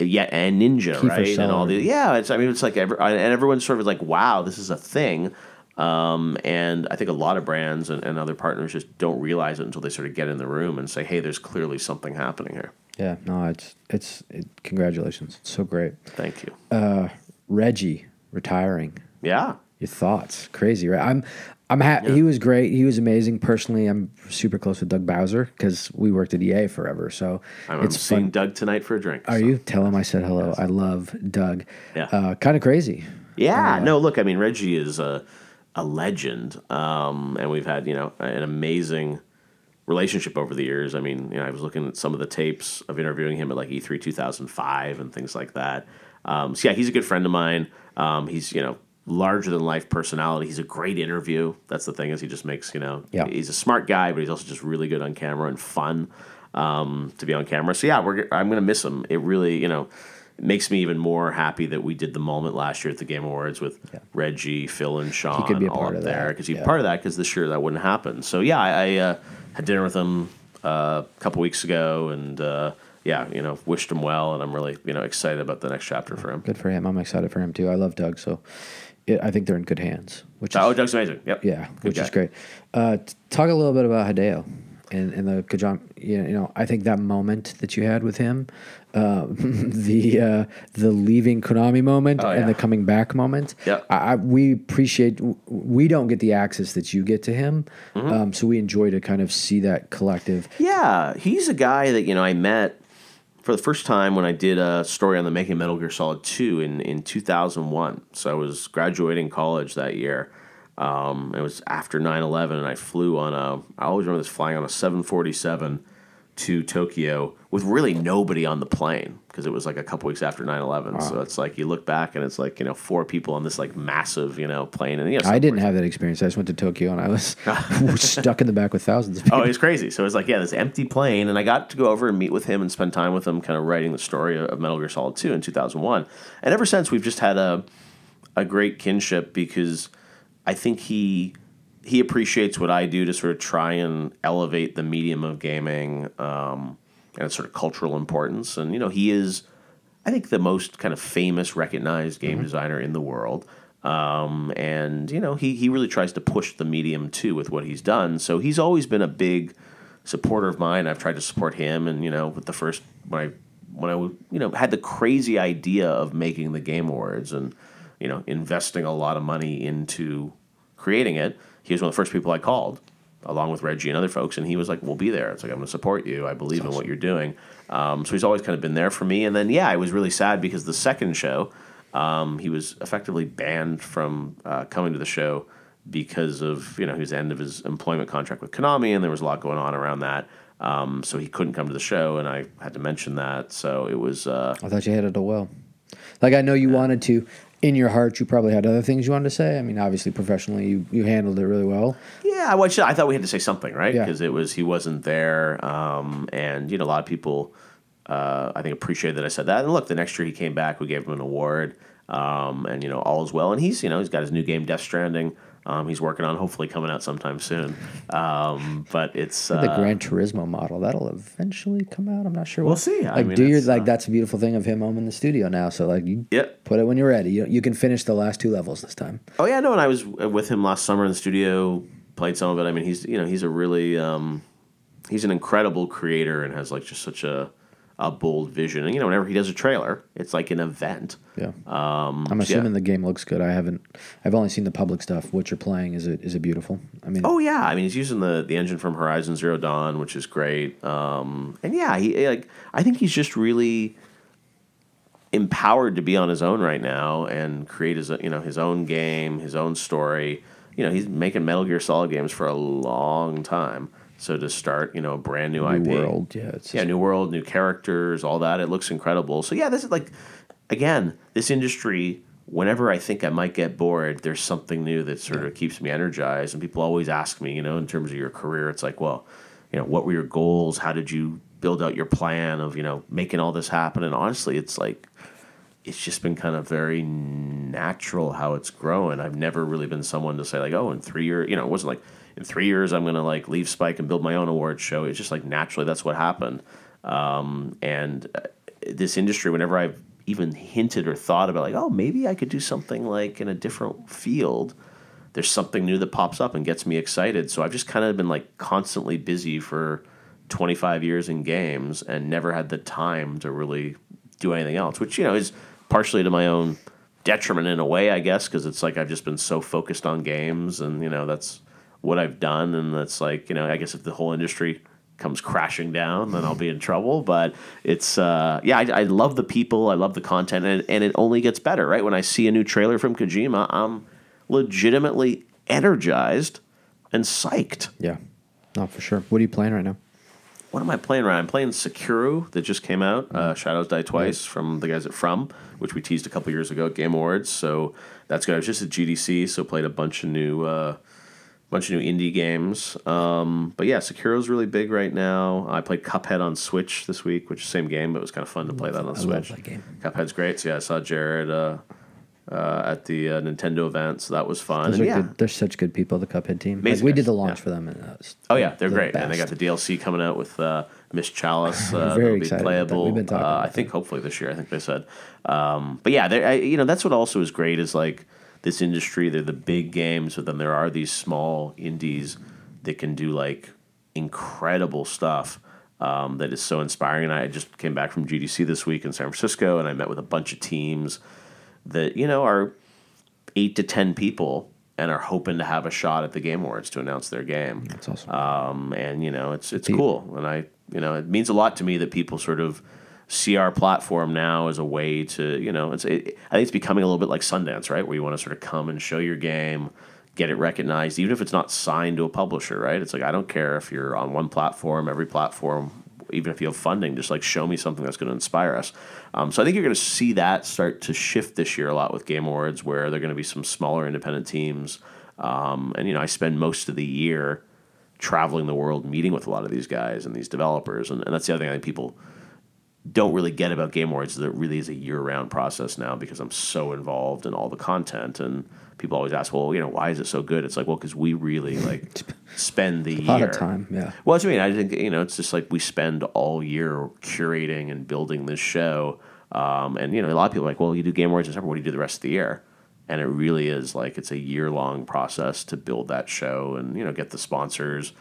yeah, and Ninja, Kiefer right? And all the, yeah, it's, I mean, it's like, every, and everyone's sort of like, wow, this is a thing. Um, and I think a lot of brands and, and other partners just don't realize it until they sort of get in the room and say, "Hey, there's clearly something happening here." yeah, no, it's it's it, congratulations, it's so great. Thank you. Uh, Reggie retiring. yeah, Your thoughts? Crazy, right? I'm, I'm happy. He was great. He was amazing. Personally, I'm super close with Doug Bowser because we worked at EA forever. So I'm, I'm it's seeing. Doug tonight for a drink. Are so- you? Tell him I said hello. I love Doug. Yeah. Uh, kind of crazy. Yeah, no, look, I mean, Reggie is a, a legend, um, and we've had you know an amazing relationship over the years. I mean, you know, I was looking at some of the tapes of interviewing him at like E E3 2005 and things like that. Um, so yeah, he's a good friend of mine. Um, he's you know larger than life personality. He's a great interview. That's the thing is he just makes you know Yeah. he's a smart guy, but he's also just really good on camera and fun um, to be on camera. So yeah, we're I'm gonna miss him. It really you know. It makes me even more happy that we did the moment last year at the Game Awards with Reggie, Phil, and Sean could be a part of there that, because he's yeah. part of that because this year that wouldn't happen. So yeah, I, I uh, had dinner with him uh, a couple weeks ago, and uh, yeah, you know, wished him well, and I'm really you know excited about the next chapter for him. Good for him. I'm excited for him too. I love Doug. So it, I think they're in good hands. Which is Oh, Doug's amazing. Yep. yeah, Good which is great. Uh, talk a little bit about Hideo. in, in the Kojima, you know, I think that moment that you had with him, uh, the uh, the leaving Konami moment Oh, and the coming back moment. Yep. I, I, we appreciate. We don't get the access that you get to him, Mm-hmm. um, so we enjoy to kind of see that collective. Yeah, he's a guy that you know I met for the first time when I did a story on the making Metal Gear Solid Two in in two thousand one. So I was graduating college that year. Um, it was after 9-11 and I flew on a. I always remember this flying on a seven forty seven to Tokyo with really nobody on the plane because it was like a couple weeks after 9-11. So it's like you look back and it's like you know four people on this like massive you know plane and you know I didn't have that experience. I just went to Tokyo and I was stuck in the back with thousands of oh, people. Oh, it was crazy. So it was like, yeah, this empty plane, and I got to go over and meet with him and spend time with him, kind of writing the story of Metal Gear Solid Two in two thousand one. And ever since, we've just had a a great kinship because I think he he appreciates what I do to sort of try and elevate the medium of gaming um, and its sort of cultural importance. And you know, he is, I think, the most kind of famous, recognized game designer in the world. Um, and you know, he he really tries to push the medium too with what he's done. So he's always been a big supporter of mine. I've tried to support him, and you know, with the first when I when I you know had the crazy idea of making the Game Awards and you know investing a lot of money into creating it, he was one of the first people I called, along with Reggie and other folks, and he was like, "We'll be there." It's like I'm going to support you. I believe in what you're doing. Um, so he's always kind of been there for me. And then yeah, I was really sad because the second show, um, he was effectively banned from uh, coming to the show because of you know his end of his employment contract with Konami, and there was a lot going on around that. Um, so he couldn't come to the show, and I had to mention that. So it was. Uh, I thought you handled it well. Like I know you wanted to. In your heart, you probably had other things you wanted to say. I mean, obviously, professionally, you, you handled it really well. Yeah, well, I thought we had to say something, right? Yeah. Because it was he wasn't there, um, and you know a lot of people, uh, I think, appreciated that I said that. And look, the next year he came back, we gave him an award, um, and you know all is well. And he's you know he's got his new game, Death Stranding. Um, he's working on, hopefully coming out sometime soon. Um, but it's The uh, Gran Turismo model that'll eventually come out. I'm not sure. We'll when. see. I Like, mean, do your like uh, that's a beautiful thing of him home in the studio now. So like, you Yep. put it when you're ready. You you can finish the last two levels this time. Oh yeah, no, and I was with him last summer in the studio, played some of it. I mean, he's you know he's a really um, he's an incredible creator and has like just such a a bold vision. And you know, whenever he does a trailer, it's like an event. Yeah. Um, I'm assuming the game looks good. I haven't. I've only seen the public stuff. What you're playing is it is it beautiful? I mean, Oh yeah, I mean he's using the the engine from Horizon Zero Dawn, which is great. Um, and yeah, he like I think he's just really empowered to be on his own right now and create his you know his own game, his own story. You know, he's making Metal Gear Solid games for a long time. So to start, you know, a brand new, IP, new world. Yeah. It's yeah, new world, new characters, all that. It looks incredible. So yeah, this is like, again, this industry. Whenever I think I might get bored, there's something new that sort of keeps me energized. And people always ask me, you know, in terms of your career, it's like, well, you know, what were your goals? How did you build out your plan of, you know, making all this happen? And honestly, it's like, it's just been kind of very natural how it's growing. I've never really been someone to say like, oh, in three years, you know, it wasn't like in three years I'm gonna like leave Spike and build my own awards show. It's just like naturally that's what happened. Um, and uh, this industry, whenever I've even hinted or thought about like, oh, maybe I could do something like in a different field. There's something new that pops up and gets me excited. So I've just kind of been like constantly busy for 25 years in games and never had the time to really do anything else, which, you know, is partially to my own detriment in a way, I guess, because it's like I've just been so focused on games and, you know, that's what I've done. And that's like, you know, I guess if the whole industry comes crashing down, then I'll be in trouble. But it's, uh, yeah, I, I love the people, I love the content, and, and it only gets better, right? When I see a new trailer from Kojima, I'm legitimately energized and psyched. yeah. No, for sure. What are you playing right now? What am I playing right? now? I'm playing Sekiro that just came out. Mm-hmm. Uh, Shadows Die Twice from the guys at From, which we teased a couple years ago at Game Awards. So that's good. I was just at GDC, so played a bunch of new, uh, bunch of new indie games. Um, but yeah, Sekiro's really big right now. I played Cuphead on Switch this week, which is the same game, but it was kind of fun to play that on I love Switch. Cuphead's great. So yeah, I saw Jared uh, uh, at the uh, Nintendo event, so that was fun. Those And yeah, good. They're such good people. The Cuphead team. Like, we did the launch yeah. for them. And that was Oh yeah, they're the great, and they got the DLC coming out with uh, Miss Chalice. Uh, Very be excited playable. We've been talking uh, I think hopefully this year. I think they said. Um, but yeah, they- I, you know that's what also is great is like this industry. They're the big games, but then there are these small indies that can do like incredible stuff um, that is so inspiring. And I just came back from GDC this week in San Francisco, and I met with a bunch of teams that you know are eight to ten people and are hoping to have a shot at the Game Awards to announce their game. That's awesome. Um, and you know, it's it's cool, and I you know it means a lot to me that people sort of see our platform now as a way to you know it's it, I think it's becoming a little bit like Sundance, right, where you want to sort of come and show your game. Get it recognized, even if it's not signed to a publisher, right? It's like I don't care if you're on one platform, every platform, even if you have funding, just like show me something that's going to inspire us. Um, so I think you're going to see that start to shift this year a lot with Game Awards, where there are going to be some smaller independent teams. Um, and you know, I spend most of the year traveling the world, meeting with a lot of these guys and these developers, and, and that's the other thing I think people don't really get about Game Awards is that it really is a year-round process now because I'm so involved in all the content and people always ask, well, you know, why is it so good? It's like, well, because we really like spend the a lot year. of time. Yeah. Well, that's what I mean. I think you know, it's just like we spend all year curating and building this show. Um, and you know, a lot of people are like, well, you do Game Awards in December. What do you do the rest of the year? And it really is like it's a year long process to build that show and you know get the sponsors,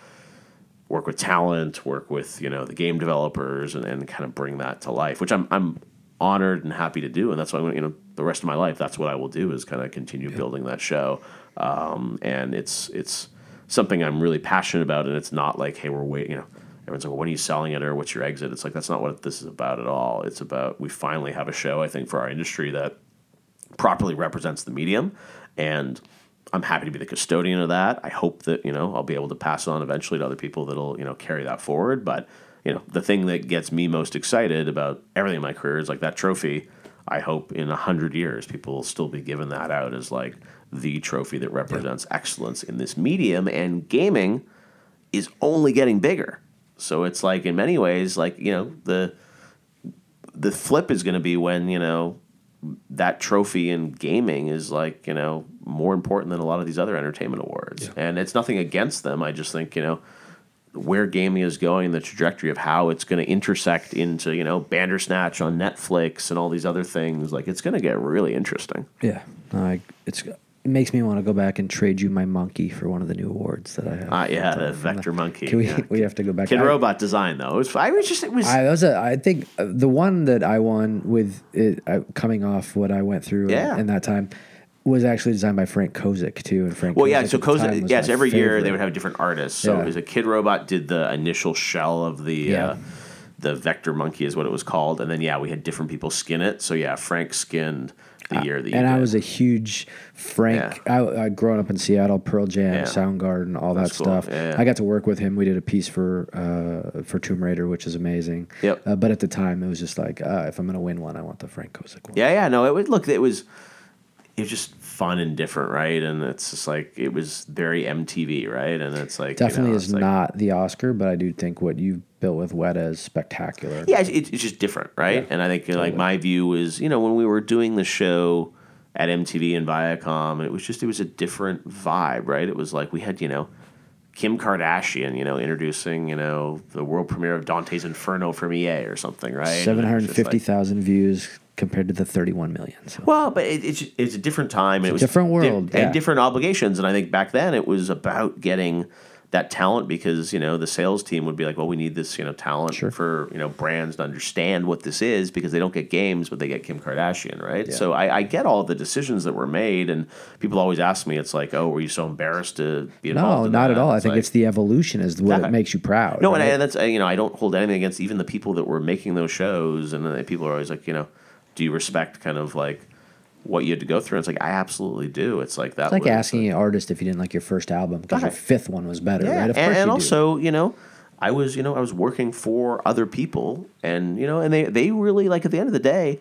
work with talent, work with you know the game developers, and, and kind of bring that to life. Which I'm I'm honored and happy to do, and that's why you know the rest of my life that's what I will do is kind of continue building that show. Um, and it's it's something I'm really passionate about, and it's not like hey we're waiting you know. Everyone's like, well, when are you selling it or what's your exit? It's like, that's not what this is about at all. It's about, we finally have a show, I think, for our industry that properly represents the medium. And I'm happy to be the custodian of that. I hope that, you know, I'll be able to pass on eventually to other people that'll, you know, carry that forward. But, you know, the thing that gets me most excited about everything in my career is like that trophy. I hope in a hundred years people will still be giving that out as like the trophy that represents excellence in this medium. And gaming is only getting bigger. So it's like in many ways, like, you know, the the flip is going to be when you know that trophy in gaming is like you know more important than a lot of these other entertainment awards. And it's nothing against them. I just think you know where gaming is going the trajectory of how it's going to intersect into you know bandersnatch on netflix and all these other things like it's going to get really interesting. Yeah. I, it's it makes me want to go back and trade you my monkey for one of the new awards that I have. uh, yeah the vector monkey Can we yeah. we have to go back. kid I- robot design though it was i was just it was I was a, I think uh, the one that I won with it uh, coming off what I went through Yeah. in that time was actually designed by Frank Kozik too. And Frank Well, yeah. So at the time Kozik, was yes, every year they would have a different artist. So Yeah. it was a Kidrobot did the initial shell of the Yeah. uh, the Vector Monkey is what it was called, and then yeah, we had different people skin it. So yeah, Frank skinned the year that and I did. was a huge Frank. I, I'd grown up in Seattle, Pearl Jam, Yeah. Soundgarden, all that That's cool. stuff. Yeah, yeah. I got to work with him. We did a piece for uh, for Tomb Raider, which is amazing. Yep. Uh, but at the time, it was just like, uh, if I'm going to win one, I want the Frank Kozik one. yeah, yeah. No, it was look. It was it was just fun and different, right? And it's just like it was very MTV, right? And it's like you Definitely know, is like- not the Oscar, but I do think what you've built with Weta is spectacular. Yeah, it's, it's just different, right? Yeah, and I think you know, like my view is, you know, when we were doing the show at MTV and Viacom, it was just it was a different vibe, right? It was like we had, you know, Kim Kardashian, you know, introducing, you know, the world premiere of Dante's Inferno from EA or something, right? And it Seven was hundred just fifty like- views compared to the thirty-one million. So. well, but it, it's it's a different time. and it was different di- world, and different obligations. And I think back then it was about getting that talent because you know the sales team would be like, well, we need this you know talent Sure. for you know brands to understand what this is because they don't get games, but they get Kim Kardashian, right? So I, I get all the decisions that were made, and people always ask me, it's like, oh, were you so embarrassed to be involved? No, in not that? at all. I think like- it's the evolution is what Yeah. makes you proud. no, and, I, and that's you know I don't hold anything against even the people that were making those shows, and people are always like, you know, do you respect kind of like what you had to go through? And it's like I absolutely do. It's like that. It's like asking an artist if you didn't like your first album because your fifth one was better, yeah, right? Of and, course and you also you know. I was, you know, I was working for other people, and you know, and they they really like at the end of the day,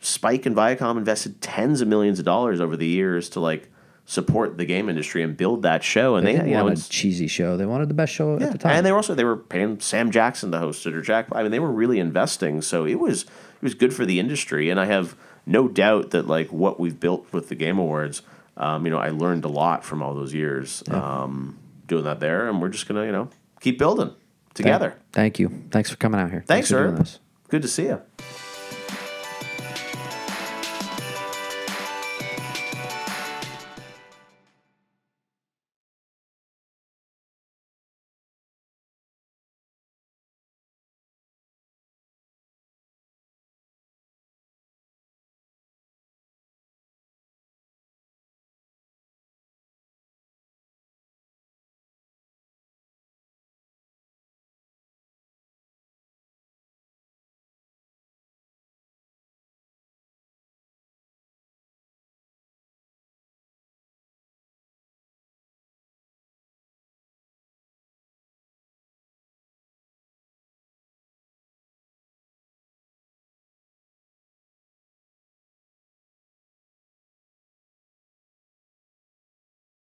Spike and Viacom invested tens of millions of dollars over the years to like support the game industry and build that show, and they they, you know, a cheesy show. They wanted the best show yeah. at the time. And they were also they were paying Sam Jackson to host it or Jack. I mean, they were really investing, so it was it was good for the industry. And I have no doubt that like what we've built with the Game Awards, um, you know, I learned a lot from all those years um, doing that there, and we're just gonna you know keep building together. Thank you. Thanks for coming out here. Thanks, for sir. Good to see you.